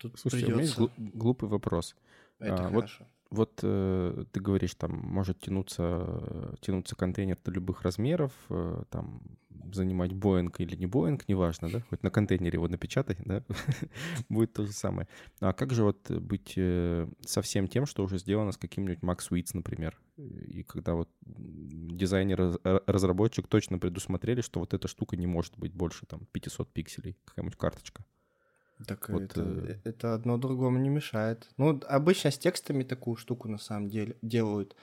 Тут Слушайте, придется... у меня есть глупый вопрос. Это а, хорошо. Вот вот э, ты говоришь, там может тянуться, тянуться контейнер до любых размеров, э, там занимать Боинг или не Боинг, неважно, да, хоть на контейнере его напечатай, да, будет то же самое. А как же вот быть э, со всем тем, что уже сделано с каким-нибудь Max Suites, например, и когда вот дизайнер, разработчик точно предусмотрели, что вот эта штука не может быть больше там 500 пикселей, какая-нибудь карточка. Так вот, это, э... это одно другому не мешает. Ну, обычно с текстами такую штуку на самом деле делают.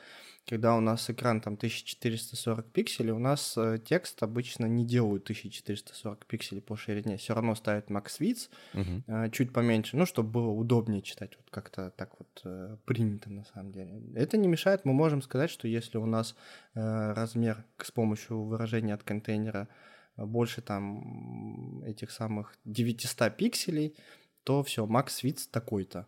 Когда у нас экран там 1440 пикселей, у нас э, текст обычно не делают 1440 пикселей по ширине. Все равно ставят max width угу. э, чуть поменьше, ну, чтобы было удобнее читать. Вот как-то так вот э, принято на самом деле. Это не мешает. Мы можем сказать, что если у нас э, размер с помощью выражения от контейнера больше там этих самых 900 пикселей, то все, макс width такой-то.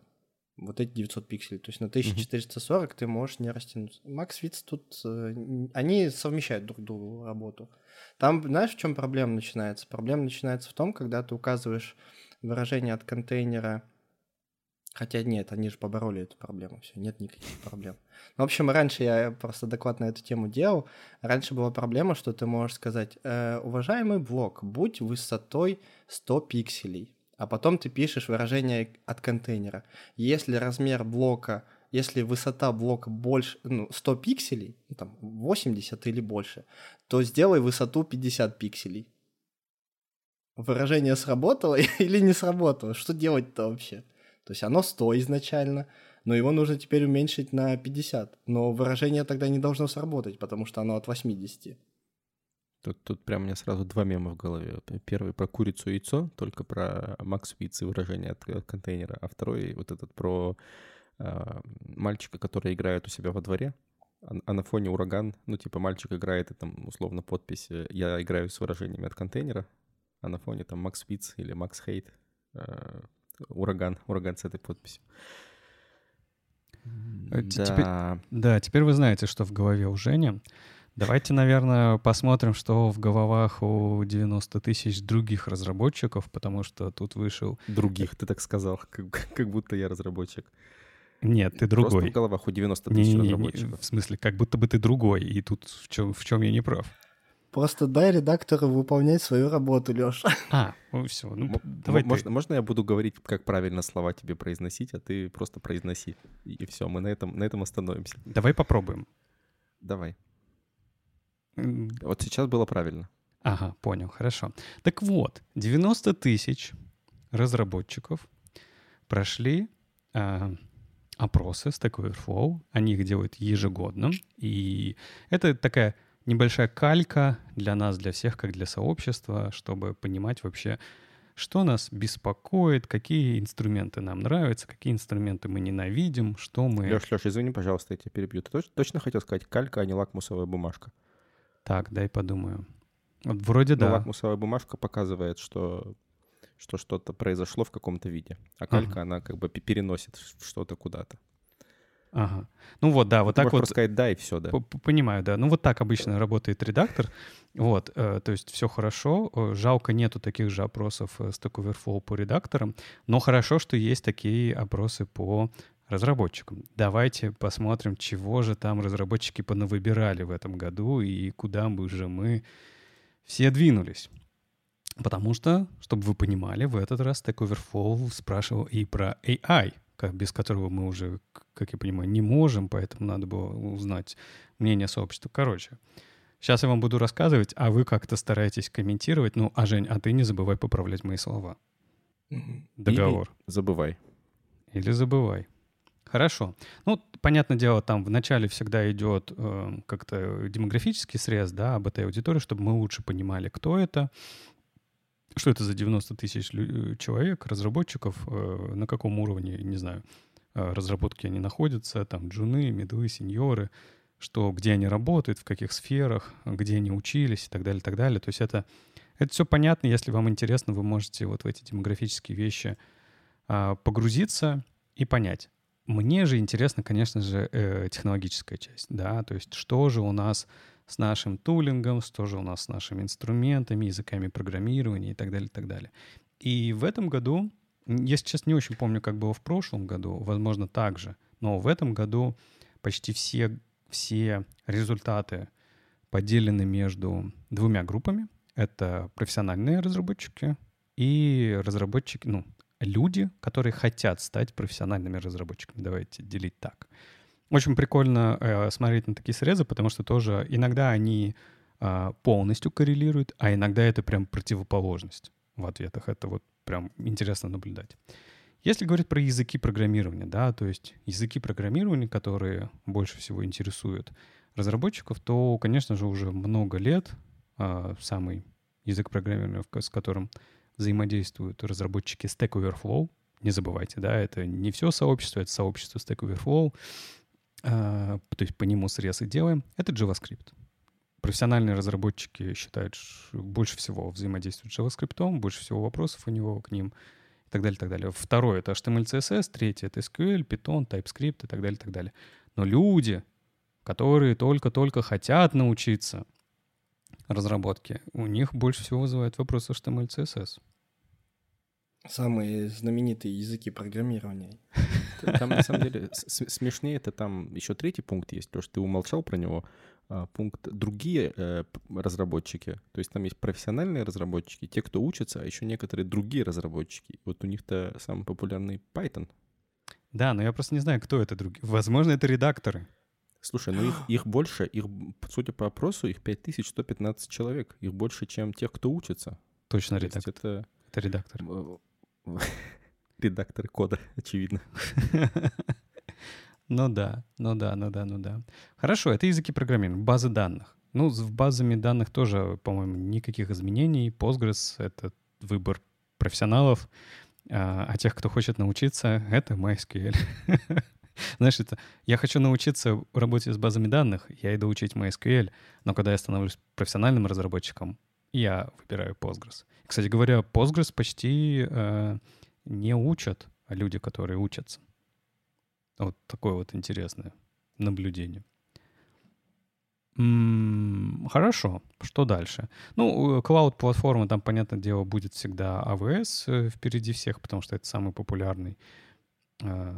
Вот эти 900 пикселей. То есть на 1440 mm-hmm. ты можешь не растянуться. Макс width тут... Э, они совмещают друг другу работу. Там, знаешь, в чем проблема начинается? Проблема начинается в том, когда ты указываешь выражение от контейнера Хотя нет, они же побороли эту проблему, все, нет никаких проблем. Ну, в общем, раньше я просто доклад на эту тему делал. Раньше была проблема, что ты можешь сказать, э, уважаемый блок, будь высотой 100 пикселей, а потом ты пишешь выражение от контейнера. Если размер блока, если высота блока больше, ну, 100 пикселей, ну, там, 80 или больше, то сделай высоту 50 пикселей. Выражение сработало или не сработало? Что делать-то вообще? То есть оно 100 изначально, но его нужно теперь уменьшить на 50. Но выражение тогда не должно сработать, потому что оно от 80. Тут, тут прям у меня сразу два мема в голове. Первый про курицу и яйцо, только про Макс Виц и выражение от, контейнера, а второй вот этот про э, мальчика, который играет у себя во дворе, а, а на фоне ураган, ну типа мальчик играет, и там условно подпись «Я играю с выражениями от контейнера», а на фоне там Макс Виц или Макс Хейт, э, ураган, ураган с этой подписью. Э, да. Теперь, да, теперь вы знаете, что в голове у Жени. Давайте, наверное, посмотрим, что в головах у 90 тысяч других разработчиков, потому что тут вышел... Других, ты так сказал, как, как будто я разработчик. Нет, ты другой. Просто в головах у 90 тысяч не, не, разработчиков. Не, в смысле, как будто бы ты другой, и тут в чем, в чем я не прав? Просто дай редактору выполнять свою работу, Леша. А, ну все. Ну, давай можно, ты. можно я буду говорить, как правильно слова тебе произносить, а ты просто произноси. И, все, мы на этом, на этом остановимся. Давай попробуем. Давай. Вот сейчас было правильно. Ага, понял, хорошо. Так вот, 90 тысяч разработчиков прошли э, опросы Stack Overflow. Они их делают ежегодно. И это такая небольшая калька для нас, для всех, как для сообщества, чтобы понимать вообще, что нас беспокоит, какие инструменты нам нравятся, какие инструменты мы ненавидим, что мы... Леш, Леш, извини, пожалуйста, я тебя перебью. Ты точно, точно хотел сказать калька, а не лакмусовая бумажка? Так, дай подумаю. Вот вроде ну, да. лакмусовая бумажка показывает, что что что-то произошло в каком-то виде, а калька, ага. она как бы переносит что-то куда-то. Ага. Ну вот, да, вот Ты так вот. сказать да и все, да. Понимаю, да. Ну вот так обычно работает редактор. Вот, э, то есть все хорошо. Жалко, нету таких же опросов э, Stack Overflow по редакторам, но хорошо, что есть такие опросы по разработчикам. Давайте посмотрим, чего же там разработчики понавыбирали в этом году и куда бы же мы все двинулись. Потому что, чтобы вы понимали, в этот раз Stack Overflow спрашивал и про AI — как, без которого мы уже, как я понимаю, не можем, поэтому надо было узнать мнение сообщества. Короче, сейчас я вам буду рассказывать, а вы как-то стараетесь комментировать. Ну, а Жень, а ты не забывай поправлять мои слова. Договор. Или забывай. Или забывай. Хорошо. Ну, понятное дело, там в начале всегда идет э, как-то демографический срез, да, об этой аудитории, чтобы мы лучше понимали, кто это, что это за 90 тысяч э, человек, разработчиков, э, на каком уровне, не знаю, э, разработки они находятся, там, джуны, медлы, сеньоры, что, где они работают, в каких сферах, где они учились и так далее, и так далее. То есть это, это все понятно, если вам интересно, вы можете вот в эти демографические вещи а, погрузиться и понять. Мне же интересно, конечно же, э, технологическая часть, да, то есть что же у нас с нашим тулингом, что же у нас с нашими инструментами, языками программирования и так далее, и так далее. И в этом году, я сейчас не очень помню, как было в прошлом году, возможно, так же, но в этом году почти все, все результаты поделены между двумя группами. Это профессиональные разработчики и разработчики, ну, люди, которые хотят стать профессиональными разработчиками. Давайте делить так. Очень прикольно э, смотреть на такие срезы, потому что тоже иногда они э, полностью коррелируют, а иногда это прям противоположность в ответах. Это вот прям интересно наблюдать. Если говорить про языки программирования, да, то есть языки программирования, которые больше всего интересуют разработчиков, то, конечно же, уже много лет э, самый язык программирования, с которым взаимодействуют разработчики Stack Overflow. Не забывайте, да, это не все сообщество, это сообщество Stack Overflow. А, то есть по нему срез и делаем. Это JavaScript. Профессиональные разработчики считают, что больше всего взаимодействуют с JavaScript, больше всего вопросов у него к ним и так далее, и так далее. Второе — это HTML, CSS, третье — это SQL, Python, TypeScript и так далее, и так далее. Но люди, которые только-только хотят научиться разработке, у них больше всего вызывает вопрос HTML, CSS. Самые знаменитые языки программирования. Там, на самом деле, смешнее это там еще третий пункт есть, то, что ты умолчал про него. А, пункт другие э, разработчики. То есть там есть профессиональные разработчики, те, кто учатся, а еще некоторые другие разработчики. Вот у них-то самый популярный Python. Да, но я просто не знаю, кто это другие. Возможно, это редакторы. Слушай, ну их, их больше, их, судя по опросу, их 5115 человек. Их больше, чем тех, кто учится. Точно редактор. Это... это редактор. Редакторы кода, очевидно. Ну да, ну да, ну да, ну да. Хорошо, это языки программирования, базы данных. Ну, с базами данных тоже, по-моему, никаких изменений. Postgres — это выбор профессионалов, а, а тех, кто хочет научиться, это MySQL. Знаешь, это я хочу научиться работать с базами данных, я иду учить MySQL, но когда я становлюсь профессиональным разработчиком, я выбираю Postgres. Кстати говоря, Postgres почти э, не учат а люди, которые учатся. Вот такое вот интересное наблюдение. Хорошо, что дальше? Ну, клауд-платформа, там, понятное дело, будет всегда AWS э, впереди всех, потому что это самый популярный э,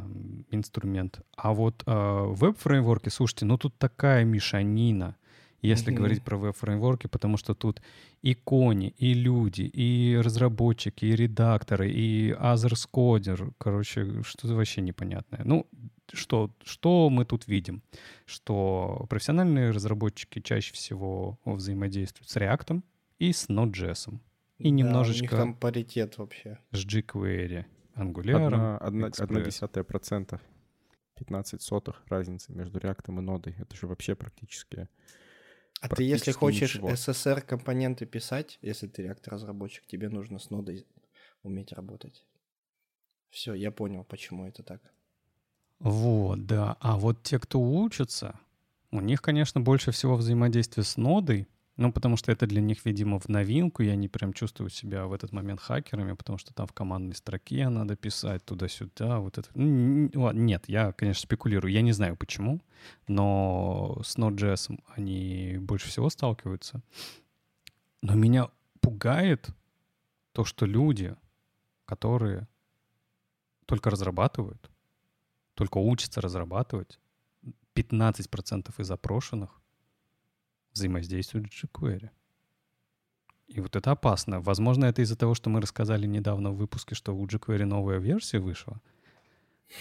инструмент. А вот э, веб-фреймворки, слушайте, ну тут такая мешанина если mm-hmm. говорить про веб-фреймворки, потому что тут и кони, и люди, и разработчики, и редакторы, и others кодер, короче, что-то вообще непонятное. Ну, что, что мы тут видим? Что профессиональные разработчики чаще всего взаимодействуют с React и с Node.js. И да, немножечко... у них там паритет вообще. С jQuery, Angular, Одна, одна, одна десятая процента. 15 сотых разницы между React и нодой. Это же вообще практически а ты, если хочешь ничего. SSR компоненты писать, если ты реактор-разработчик, тебе нужно с нодой уметь работать. Все, я понял, почему это так. Вот, да. А вот те, кто учатся, у них, конечно, больше всего взаимодействия с нодой, ну, потому что это для них, видимо, в новинку, и они прям чувствуют себя в этот момент хакерами, потому что там в командной строке надо писать туда-сюда, вот это. Нет, я, конечно, спекулирую, я не знаю почему, но с Node.js они больше всего сталкиваются. Но меня пугает то, что люди, которые только разрабатывают, только учатся разрабатывать, 15% из опрошенных взаимодействуют с jQuery. И вот это опасно. Возможно, это из-за того, что мы рассказали недавно в выпуске, что у jQuery новая версия вышла.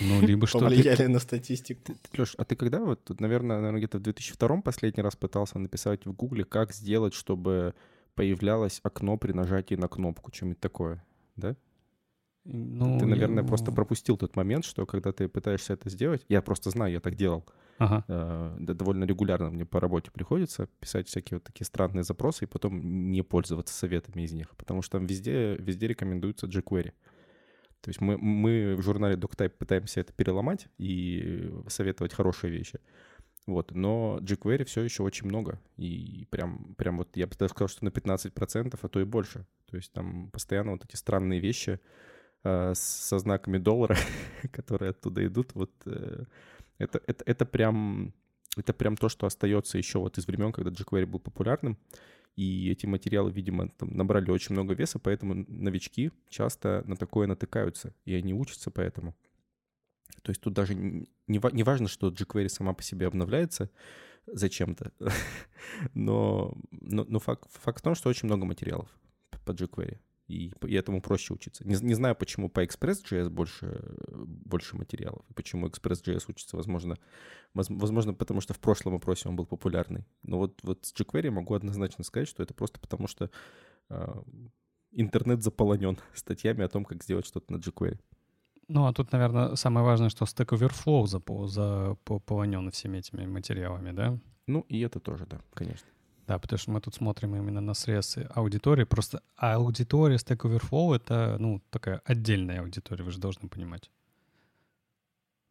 Ну, либо что Повлияли на статистику. Леш, а ты когда вот, наверное, наверное, где-то в 2002 последний раз пытался написать в Гугле, как сделать, чтобы появлялось окно при нажатии на кнопку, что-нибудь такое, да? Ну, ты, наверное, я- просто пропустил тот момент, что когда ты пытаешься это сделать, я просто знаю, я так делал, Ага. э, довольно регулярно мне по работе приходится писать всякие вот такие странные запросы и потом не пользоваться советами из них, потому что там везде, везде рекомендуется jQuery. То есть мы, мы в журнале DocType пытаемся это переломать и советовать хорошие вещи. Вот, но jQuery все еще очень много. И прям, прям вот я бы даже сказал, что на 15%, а то и больше. То есть там постоянно вот эти странные вещи со знаками доллара, которые оттуда идут, вот э, это, это, это прям это прям то, что остается еще вот из времен, когда jQuery был популярным. И эти материалы, видимо, там набрали очень много веса, поэтому новички часто на такое натыкаются, и они учатся поэтому. То есть тут даже не, не важно, что jQuery сама по себе обновляется зачем-то, но, но, но факт, факт в том, что очень много материалов по jQuery, и, и этому проще учиться. Не, не знаю, почему по Express.js больше, больше материалов, и почему Express.js учится, возможно, воз- возможно, потому что в прошлом опросе он был популярный. Но вот, вот с jQuery могу однозначно сказать, что это просто потому, что а, интернет заполонен статьями о том, как сделать что-то на jQuery. Ну, а тут, наверное, самое важное, что Stack Overflow запо- заполонен всеми этими материалами, да? Ну, и это тоже, да, конечно. Да, потому что мы тут смотрим именно на срез аудитории. Просто аудитория Stack Overflow — это, ну, такая отдельная аудитория, вы же должны понимать.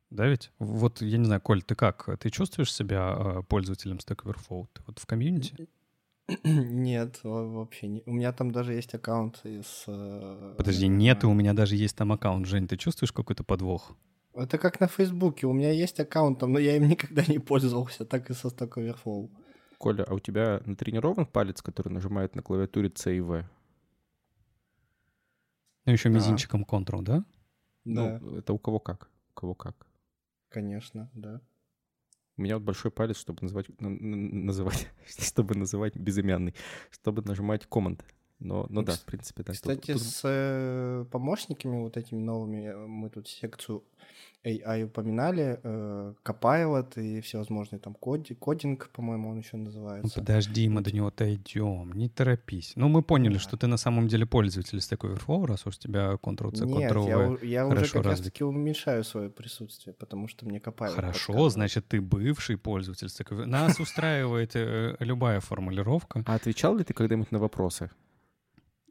Да ведь? Вот, я не знаю, Коль, ты как? Ты чувствуешь себя э, пользователем Stack Overflow? Ты вот в комьюнити? Нет, во- вообще не. У меня там даже есть аккаунт из... э, Подожди, нет, у меня даже есть там аккаунт. Жень, ты чувствуешь какой-то подвох? Это как на Фейсбуке. У меня есть аккаунт там, но я им никогда не пользовался, так и со Stack Overflow. Коля, а у тебя натренирован палец, который нажимает на клавиатуре C и V? Ну, еще Да. мизинчиком Ctrl, да? Да, Ну, это у кого как? У кого как? конечно, да. У меня вот большой палец, чтобы называть, называть, чтобы называть безымянный, чтобы нажимать команд. Но, ну да, в принципе, да. Тут- Кстати, тут- с э, помощниками вот этими новыми, э, мы тут секцию AI упоминали, э, Copilot и всевозможные там коди, кодинг, по-моему, он еще Ну, называется. подожди, мы до него дойдем, не торопись. Ну, мы поняли, Да. что ты на самом деле пользователь Stack Overflow, раз уж у тебя Ctrl-C, Нет, я, Ctrl-V. я уже как раз-таки уменьшаю свое присутствие, потому что мне Copilot Хорошо, значит, ты бывший пользователь Stack Overflow. Нас устраивает э, любая формулировка. А отвечал ли ты когда-нибудь на вопросы?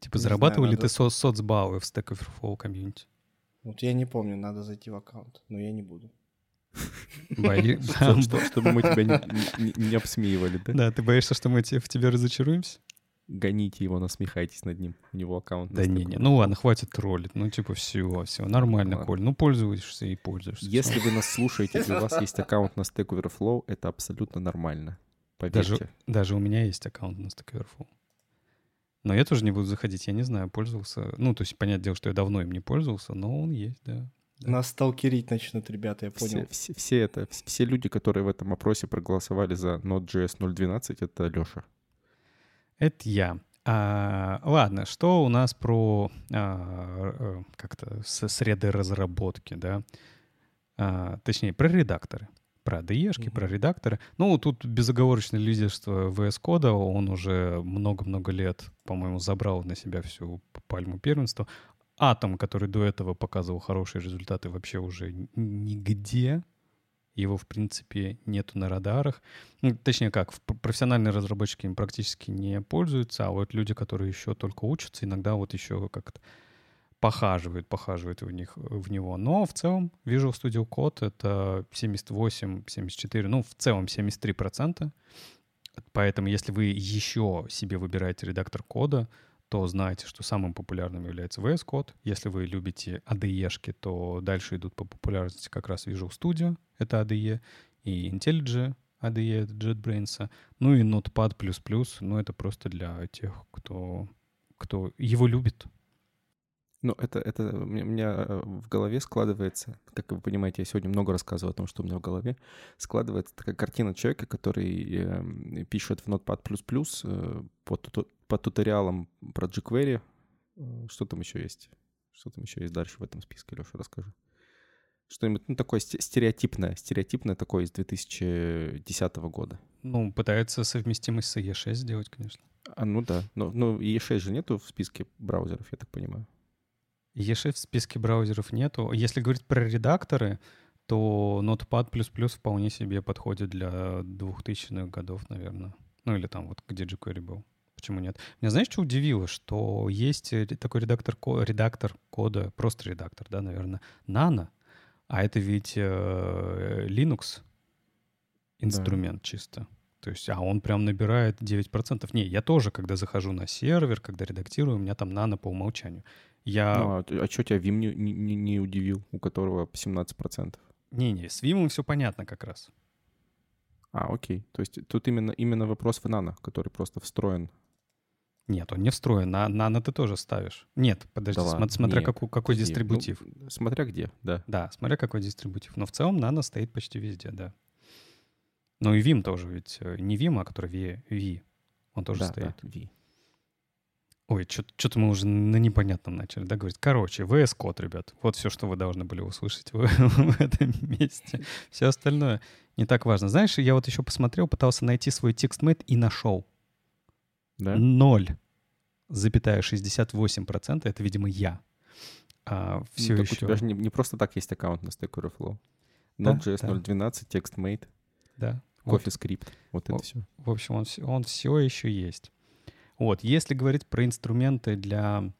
Типа, Не зарабатывал знаю, ли надо- ты со- соцбаллы в Stack Overflow комьюнити? Вот я не помню, надо зайти в аккаунт, но я не буду. Чтобы мы тебя не- обсмеивали, да? Да, ты боишься, что мы в тебе разочаруемся? Гоните его, насмехайтесь над ним. У него аккаунт. Да не, не, ну ладно, хватит троллить. Ну, типа, все, все, нормально. Коль. Ну, пользуешься и пользуешься. Если вы нас слушаете, и у вас есть аккаунт на Stack Overflow, это абсолютно нормально. Даже, Поверьте. даже у меня есть аккаунт на Stack Overflow. Но я тоже не буду заходить, я не знаю, пользовался. Ну, то есть, понятное дело, что я давно им не пользовался, но он есть, да. Да. Нас сталкерить начнут, ребята, я Все, понял. все, все это, вс- все люди, которые в этом опросе проголосовали за Node.js 0.12, это Леша. Это я. А, ладно, что у нас про а, э, как-то среды разработки, да? А, точнее, про редакторы. Про ADE-шки, про редакторы. Ну, тут безоговорочное лидерство VS Code, он уже много-много лет, по-моему, забрал на себя всю пальму первенства. Атом, который до этого показывал хорошие результаты, вообще уже нигде. Его, в принципе, нету на радарах. Ну, точнее как, профессиональные разработчики им практически не пользуются, а вот люди, которые еще только учатся, иногда вот еще как-то похаживают, похаживают в, них, в него. Но в целом Visual Studio Code — это 78-74, ну, в целом 73%. Поэтому если вы еще себе выбираете редактор кода, то знайте, что самым популярным является VS Code. Если вы любите ADE-шки, то дальше идут по популярности как раз Visual Studio, это ADE, и IntelliJ, ADE, это JetBrains, ну и Notepad++, ну это просто для тех, кто, кто его любит. Ну, это, это у меня- э, в голове складывается, как вы понимаете, я сегодня много рассказываю о том, что у меня в голове, складывается такая картина человека, который эм, пишет в Notepad++ э, по, туту- по туториалам про jQuery. Э, Что там еще есть? Что там еще есть дальше в этом списке, Леша, расскажи. Что-нибудь, ну, такое сте- стереотипное, стереотипное такое из 2010 года. Ну, пытается совместимость с E6 сделать, конечно. А, ну да, но, ну, и E6 же нету в списке браузеров, я так понимаю. ESHIFT в списке браузеров нету. Если говорить про редакторы, то Notepad++ вполне себе подходит для 2000-х годов, наверное. Ну или там вот где jQuery был. Почему нет? Меня знаешь, что удивило? Что есть такой редактор, редактор кода, просто редактор, да, наверное, Nano, а это ведь э, Linux инструмент да. чисто. То есть, а он прям набирает 9%. Не, я тоже, когда захожу на сервер, когда редактирую, у меня там нано по умолчанию. Я... Ну, а, а что тебя Vim не, не, не удивил, у которого 17%? Не-не, с Vim все понятно как раз. А, окей. То есть тут именно, именно вопрос в нано, который просто встроен. Нет, он не встроен. На нано ты тоже ставишь. Нет, подожди, да см- смотря Нет, какой, какой подожди. дистрибутив. Ну, смотря где, да. Да, смотря какой дистрибутив. Но в целом нано стоит почти везде, да. Ну и Vim тоже ведь. Э, не Vim, а который V, v. Он тоже да, стоит. Да, v. Ой, что-то мы уже на непонятном начали, да, говорить. Короче, VS Code, ребят. Вот все, что вы должны были услышать в, в этом месте. Все остальное не так важно. Знаешь, я вот еще посмотрел, пытался найти свой текстмейт и нашел. Да? Ноль. Запятая 68%. Это, видимо, я. А, все ну, еще... у тебя же не, не просто так есть аккаунт на Stack Overflow. Node.js да, да. 0.12, TextMate. Да. CoffeeScript. Вот, вот это все. В общем, он, он все еще есть. Вот, если говорить про инструменты для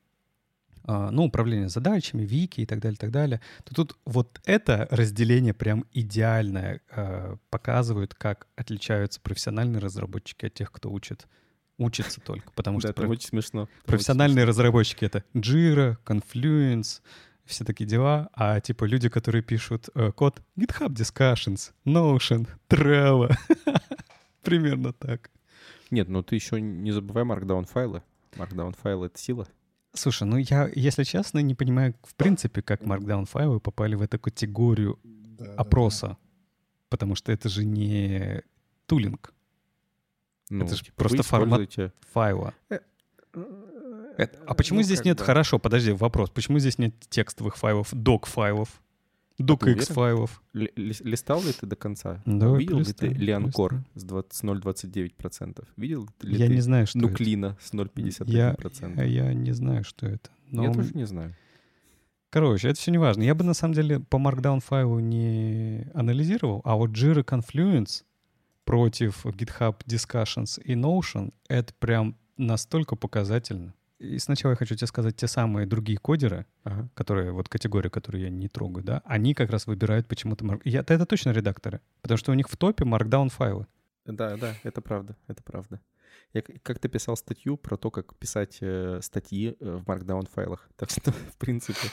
а, ну, управления задачами, вики и так далее, так далее, то тут вот это разделение прям идеальное э, показывает, как отличаются профессиональные разработчики от тех, кто учит учится только, потому что это очень смешно. Профессиональные разработчики — это Jira, Confluence, все такие дела, а типа люди, которые пишут э, код GitHub Discussions, Notion, Trello, примерно так. Нет, ну ты еще не забывай Markdown файлы. Markdown файлы — это сила. Слушай, ну я, если честно, не понимаю, в принципе, как Markdown файлы попали в эту категорию да, опроса. Да, да. Потому что это же не тулинг. Ну, это же типа просто формат файла. Э, это, а почему ну, здесь нет... Да. Хорошо, подожди, вопрос. Почему здесь нет текстовых файлов, док-файлов, docx-файлов? Листал ли ты до конца? Да, Видел ли ты Леонкор с 0,29%? Видел ли я ты не знаю, что Нуклина с 0,51%? Я, я, я не знаю, что это. Но... Я тоже не знаю. Короче, это все не важно. Я бы на самом деле по Markdown файлу не анализировал, а вот Jira Confluence против GitHub Discussions и Notion — это прям настолько показательно. И сначала я хочу тебе сказать, те самые другие кодеры, ага. которые, вот категории, которые я не трогаю, да, они как раз выбирают почему-то... Марк... Я, это точно редакторы, потому что у них в топе markdown файлы. Да, да, это правда, это правда. Я как-то писал статью про то, как писать э, статьи э, в markdown файлах. Так что, в принципе,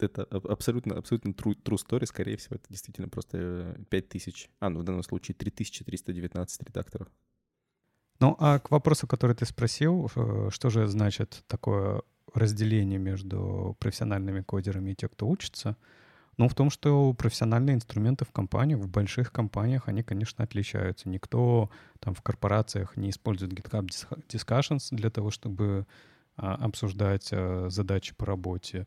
это абсолютно, абсолютно true, true story, скорее всего, это действительно просто 5000, а, ну, в данном случае 3319 редакторов. Ну, а к вопросу, который ты спросил, э, что же значит такое разделение между профессиональными кодерами и те, кто учится? Ну, в том, что профессиональные инструменты в компаниях, в больших компаниях, они, конечно, отличаются. Никто там в корпорациях не использует GitHub Discussions для того, чтобы а, обсуждать а, задачи по работе.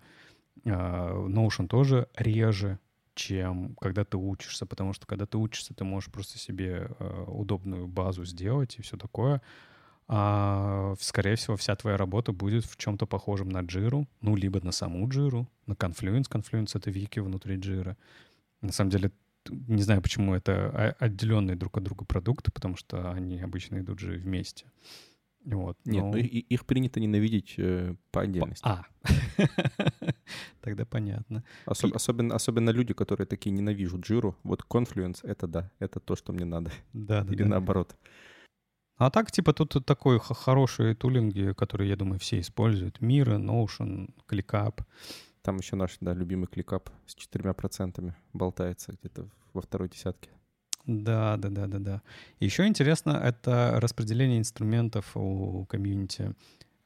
А, Notion тоже реже чем когда ты учишься, потому что когда ты учишься, ты можешь просто себе э, удобную базу сделать и все такое. А, скорее всего, вся твоя работа будет в чем-то похожем на Jira, ну, либо на саму Jira, на Confluence. Confluence — это вики внутри Jira. На самом деле, не знаю, почему это отделенные друг от друга продукты, потому что они обычно идут же вместе. Вот, Нет, но... ну их принято ненавидеть э, по отдельности. А, тогда понятно. Особ, особенно, особенно люди, которые такие ненавижу Джиру. Вот Confluence — это да, это то, что мне надо. Да, да. Или да. наоборот. А так, типа, тут такой хорошие тулинги, которые, я думаю, все используют. Mira, Notion, ClickUp. Там еще наш, да, любимый ClickUp с четырьмя процентами болтается где-то во второй десятке. Да, да, да, да, да. Еще интересно это распределение инструментов у комьюнити,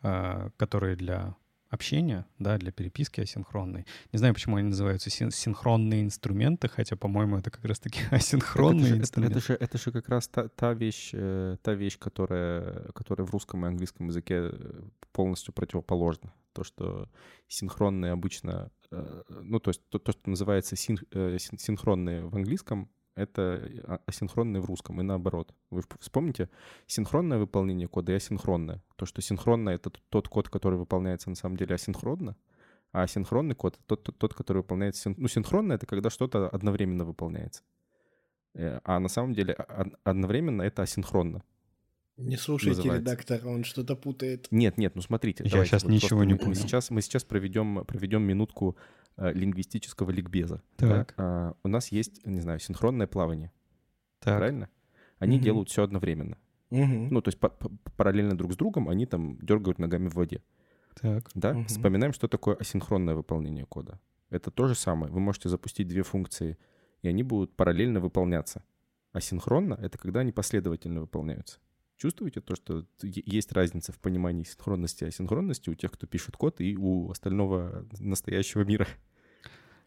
а, которые для общения, да, для переписки асинхронной. Не знаю, почему они называются син- синхронные инструменты, хотя, по-моему, это как раз-таки асинхронные это же, инструменты. Это, это, же, это же как раз та, та вещь, э, та вещь, которая, которая в русском и английском языке э, полностью противоположна. То, что синхронные обычно, э, ну, то есть то, то что называется син, синхронные в английском, это а, асинхронное в русском и наоборот. Вы вспомните синхронное выполнение кода и асинхронное. То, что синхронное — это тот код, который выполняется на самом деле асинхронно, А синхронный код — тот, тот, тот который выполняется... Син... Ну, синхронно — это когда что-то одновременно выполняется. Э, а на самом деле одновременно — это асинхронно. Не слушайте называется. редактора, он что-то путает. Нет, нет, ну смотрите. Я сейчас вот ничего не понял. Мы сейчас, мы сейчас проведем, проведем минутку э, лингвистического ликбеза. Так. Да? А, у нас есть, не знаю, синхронное плавание. Так. Правильно? Они угу. делают все одновременно. Угу. Ну, то есть по параллельно друг с другом они там дергают ногами в воде. Так. Да? Угу. Вспоминаем, что такое асинхронное выполнение кода. Это то же самое. Вы можете запустить две функции, и они будут параллельно выполняться. Асинхронно — это когда они последовательно выполняются. Чувствуете то, что есть разница в понимании синхронности и асинхронности у тех, кто пишет код, и у остального настоящего мира?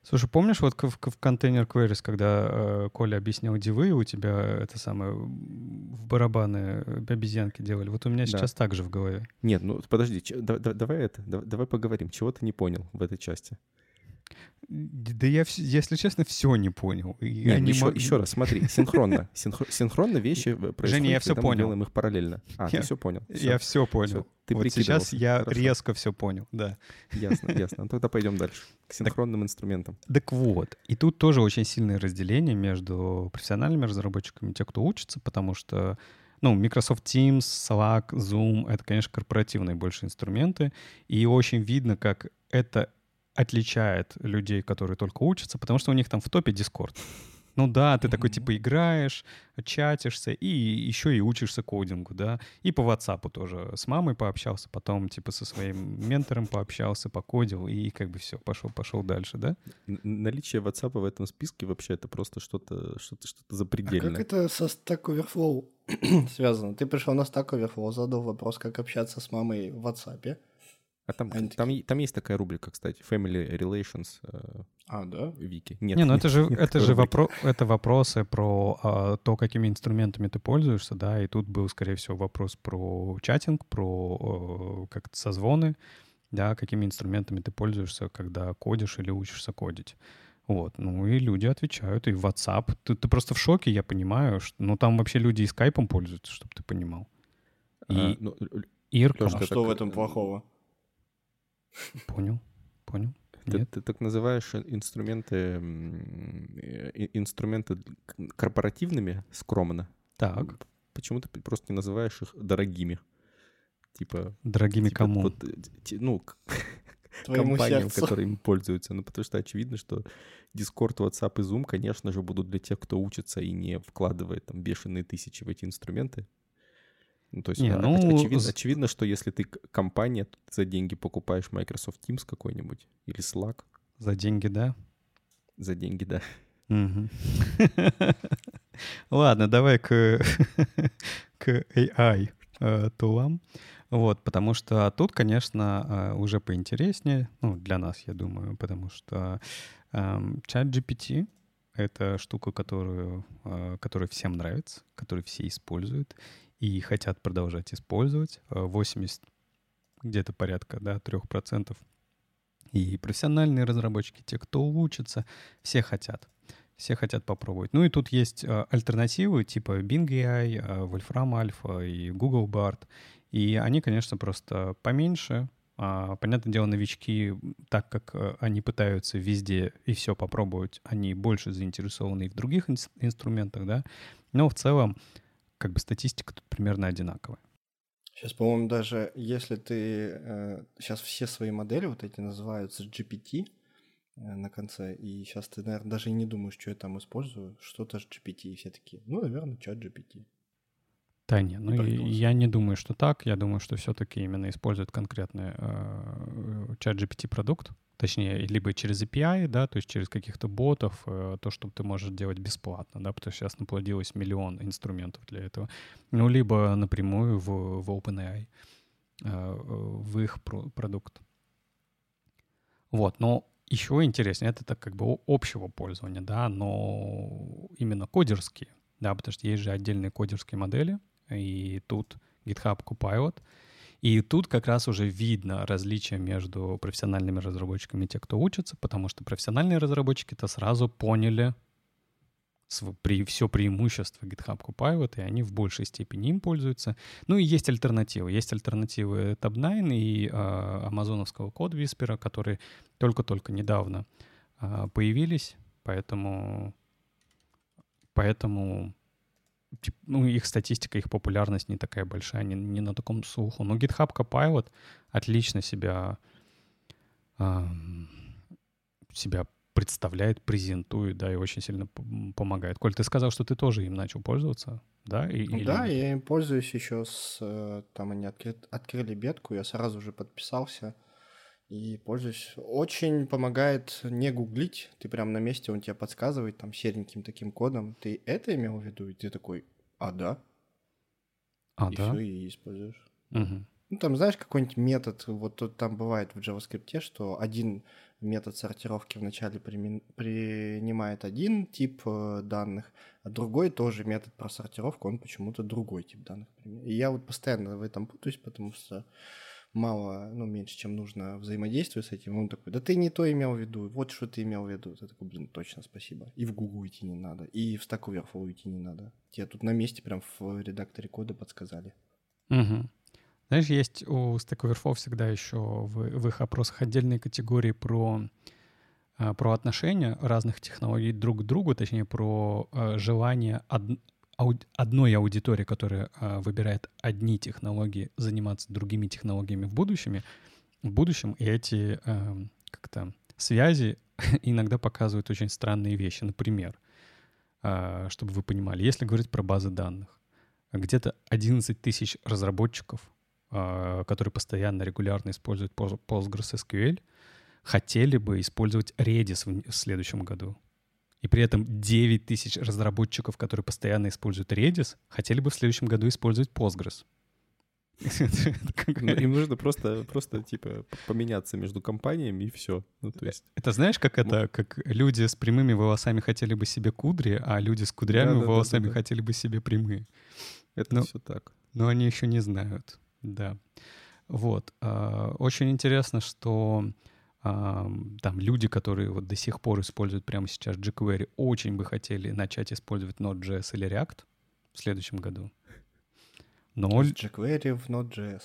Слушай, помнишь вот в, в контейнер queries, когда э, Коля объяснял дивы, у тебя это самое в барабаны э, обезьянки делали? Вот у меня да. сейчас так же в голове. Нет, ну подожди, ч, да, да, давай это, да, давай поговорим. Чего ты не понял в этой части? Да я, если честно, все не понял. Я Нет, не еще, мог... еще раз, смотри, синхронно. Синхро... Синхронно вещи происходят, Женя, я все понял. мы делаем их параллельно. А, я, ты все понял. Все. Я все понял. Все. Ты вот сейчас я Хорошо. резко все понял, да. Ясно, ясно. Ну, тогда пойдем дальше, к синхронным так, инструментам. Так вот, и тут тоже очень сильное разделение между профессиональными разработчиками и те, кто учится, потому что ну, Microsoft Teams, Slack, Zoom — это, конечно, корпоративные больше инструменты, и очень видно, как это отличает людей, которые только учатся, потому что у них там в топе Discord. Ну да, ты такой типа играешь, чатишься и еще и учишься кодингу, да. И по WhatsApp тоже с мамой пообщался, потом типа со своим ментором пообщался, покодил и как бы все, пошел, пошел дальше, да. Наличие WhatsApp в этом списке вообще это просто что-то что-то что-то запредельное. А как это со Stack Overflow связано? Ты пришел на Stack Overflow, задал вопрос, как общаться с мамой в WhatsApp. А там, там, там есть такая рубрика, кстати, Family Relations. Э, а, да? Вики. Нет, не, ну это же, это же вопро- это вопросы про а, то, какими инструментами ты пользуешься, да, и тут был, скорее всего, вопрос про чатинг, про э, как созвоны, да, какими инструментами ты пользуешься, когда кодишь или учишься кодить. Вот, ну и люди отвечают, и WhatsApp. Ты, ты просто в шоке, я понимаю, что, ну там вообще люди и скайпом пользуются, чтобы ты понимал. И, а, ну, Ирка. А что в этом плохого? Понял, понял. Ты, Нет? ты так называешь инструменты, инструменты корпоративными скромно. Так. Почему ты просто не называешь их дорогими? Типа... Дорогими типа, кому? Вот, ну, компаниям, сердцу. которыми пользуются. Ну, потому что очевидно, что Discord, WhatsApp и Zoom, конечно же, будут для тех, кто учится и не вкладывает там бешеные тысячи в эти инструменты. Ну, то есть, не, а, ну... очевидно, очевидно, что если ты компания, то ты за деньги покупаешь Microsoft Teams какой-нибудь или Slack. За деньги, да? За деньги, да. Ладно, давай к, к AI э, тулам. Вот, потому что тут, конечно, э, уже поинтереснее, ну, для нас, я думаю, потому что эм, чат GPT — это штука, которую, э, которая всем нравится, которую все используют, и хотят продолжать использовать. 80 э, где-то порядка, да, 3%. И профессиональные разработчики, те, кто учится, все хотят. Все хотят попробовать. Ну и тут есть э, альтернативы типа Bing AI, э, Wolfram Alpha и Google Bard. И они, конечно, просто поменьше. А, понятное дело, новички, так как они пытаются везде и все попробовать, они больше заинтересованы и в других инструментах, да. Но в целом как бы статистика тут примерно одинаковая. Сейчас, по-моему, даже если ты... Э, сейчас все свои модели вот эти называются GPT э, на конце, и сейчас ты, наверное, даже и не думаешь, что я там использую, что-то же GPT, и все такие, ну, наверное, чат GPT. Да не, ну я не думаю, что так. Я думаю, что все-таки именно используют конкретный э, чат GPT продукт, точнее, либо через API, да, то есть через каких-то ботов, э, то, что ты можешь делать бесплатно, да, потому что сейчас наплодилось миллион инструментов для этого, ну, либо напрямую в, в OpenAI, э, в их продукт. Вот, но еще интереснее, это так как бы общего пользования, да, но именно кодерские, да, потому что есть же отдельные кодерские модели, и тут GitHub Copilot — и тут как раз уже видно различие между профессиональными разработчиками и те, кто учится, потому что профессиональные разработчики-то сразу поняли при, все преимущество GitHub Copilot, и они в большей степени им пользуются. Ну и есть альтернативы. Есть альтернативы Tab9 и э, амазоновского код Whisper, которые только-только недавно э, появились, поэтому, поэтому ну, их статистика, их популярность не такая большая, не, не на таком слуху. Но GitHub Copilot отлично себя, э, себя представляет, презентует, да, и очень сильно помогает. Коль, ты сказал, что ты тоже им начал пользоваться, да? И, или... Да, я им пользуюсь еще с... Э, там они откры... открыли бетку, я сразу же подписался и пользуюсь. Очень помогает не гуглить, ты прям на месте, он тебе подсказывает там сереньким таким кодом. Ты это имел в виду? И ты такой, а да? А, и да? все, и используешь. Угу. Ну, там, знаешь, какой-нибудь метод, вот тут там бывает в JavaScript, что один метод сортировки вначале принимает один тип э, данных, а другой тоже метод просортировки, он почему-то другой тип данных. И я вот постоянно в этом путаюсь, потому что мало, ну, меньше, чем нужно взаимодействию с этим. Он такой, да ты не то имел в виду, вот что ты имел в виду. Ты такой, блин, точно, спасибо. И в Google идти не надо, и в Stack Overflow идти не надо. Тебе тут на месте прям в редакторе кода подсказали. Угу. Знаешь, есть у Stack Overflow всегда еще в, в их опросах отдельные категории про, а, про отношения разных технологий друг к другу, точнее, про э, желание од, одной аудитории, которая э, выбирает одни технологии, заниматься другими технологиями в будущем, в будущем, и эти э, как-то связи иногда показывают очень странные вещи. Например, э, чтобы вы понимали, если говорить про базы данных, где-то 11 тысяч разработчиков а, которые постоянно, регулярно используют PostgreSQL, хотели бы использовать Redis в следующем году. И при этом 9 тысяч разработчиков, которые постоянно используют Redis, хотели бы в следующем году использовать Postgres. Ну, им нужно просто, просто, типа, поменяться между компаниями и все. Ну, то есть... Это знаешь, как это, как люди с прямыми волосами хотели бы себе кудри, а люди с кудрявыми волосами хотели бы себе прямые. Это все так. Но они еще не знают. Да. Вот. А, очень интересно, что там люди, которые вот до сих пор используют прямо сейчас jQuery, очень бы хотели начать использовать Node.js или React в следующем году. Но... Из jQuery в Node.js.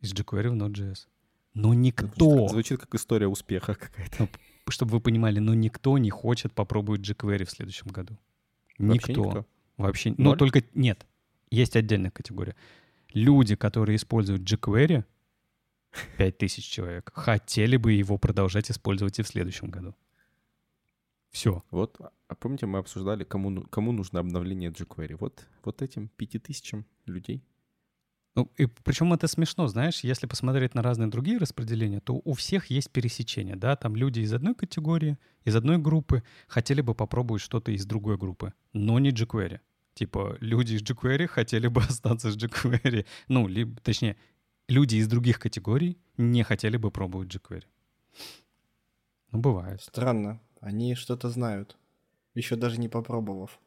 Из jQuery в Node.js. Но никто... Звучит как история успеха какая-то. Ну, чтобы вы понимали, но никто не хочет попробовать jQuery в следующем году. Вообще никто. никто? Вообще. Ну, только... Нет. Есть отдельная категория люди, которые используют jQuery, 5000 человек, хотели бы его продолжать использовать и в следующем году. Все. Вот, а помните, мы обсуждали, кому, ну, кому нужно обновление jQuery? Вот, вот этим 5000 людей. Ну, и причем это смешно, знаешь, если посмотреть на разные другие распределения, то у всех есть пересечение, да, там люди из одной категории, из одной группы хотели бы попробовать что-то из другой группы, но не jQuery. Типа люди из jQuery хотели бы остаться с jQuery. Ну, либо, точнее, люди из других категорий не хотели бы пробовать jQuery. Ну, бывает. Странно. Они что-то знают, еще даже не попробовав.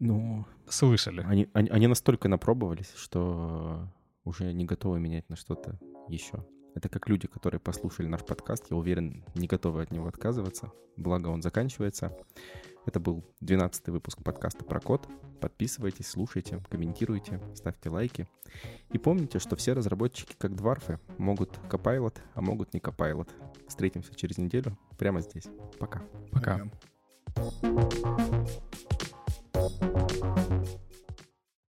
Ну, слышали. Они, они, они настолько напробовались, что уже не готовы менять на что-то еще. Это как люди, которые послушали наш подкаст, я уверен, не готовы от него отказываться. Благо он заканчивается. Это был 12 выпуск подкаста про код. Подписывайтесь, слушайте, комментируйте, ставьте лайки. И помните, что все разработчики, как дварфы, могут Copilot, а могут не Copilot. Встретимся через неделю прямо здесь. Пока. Пока. Пока.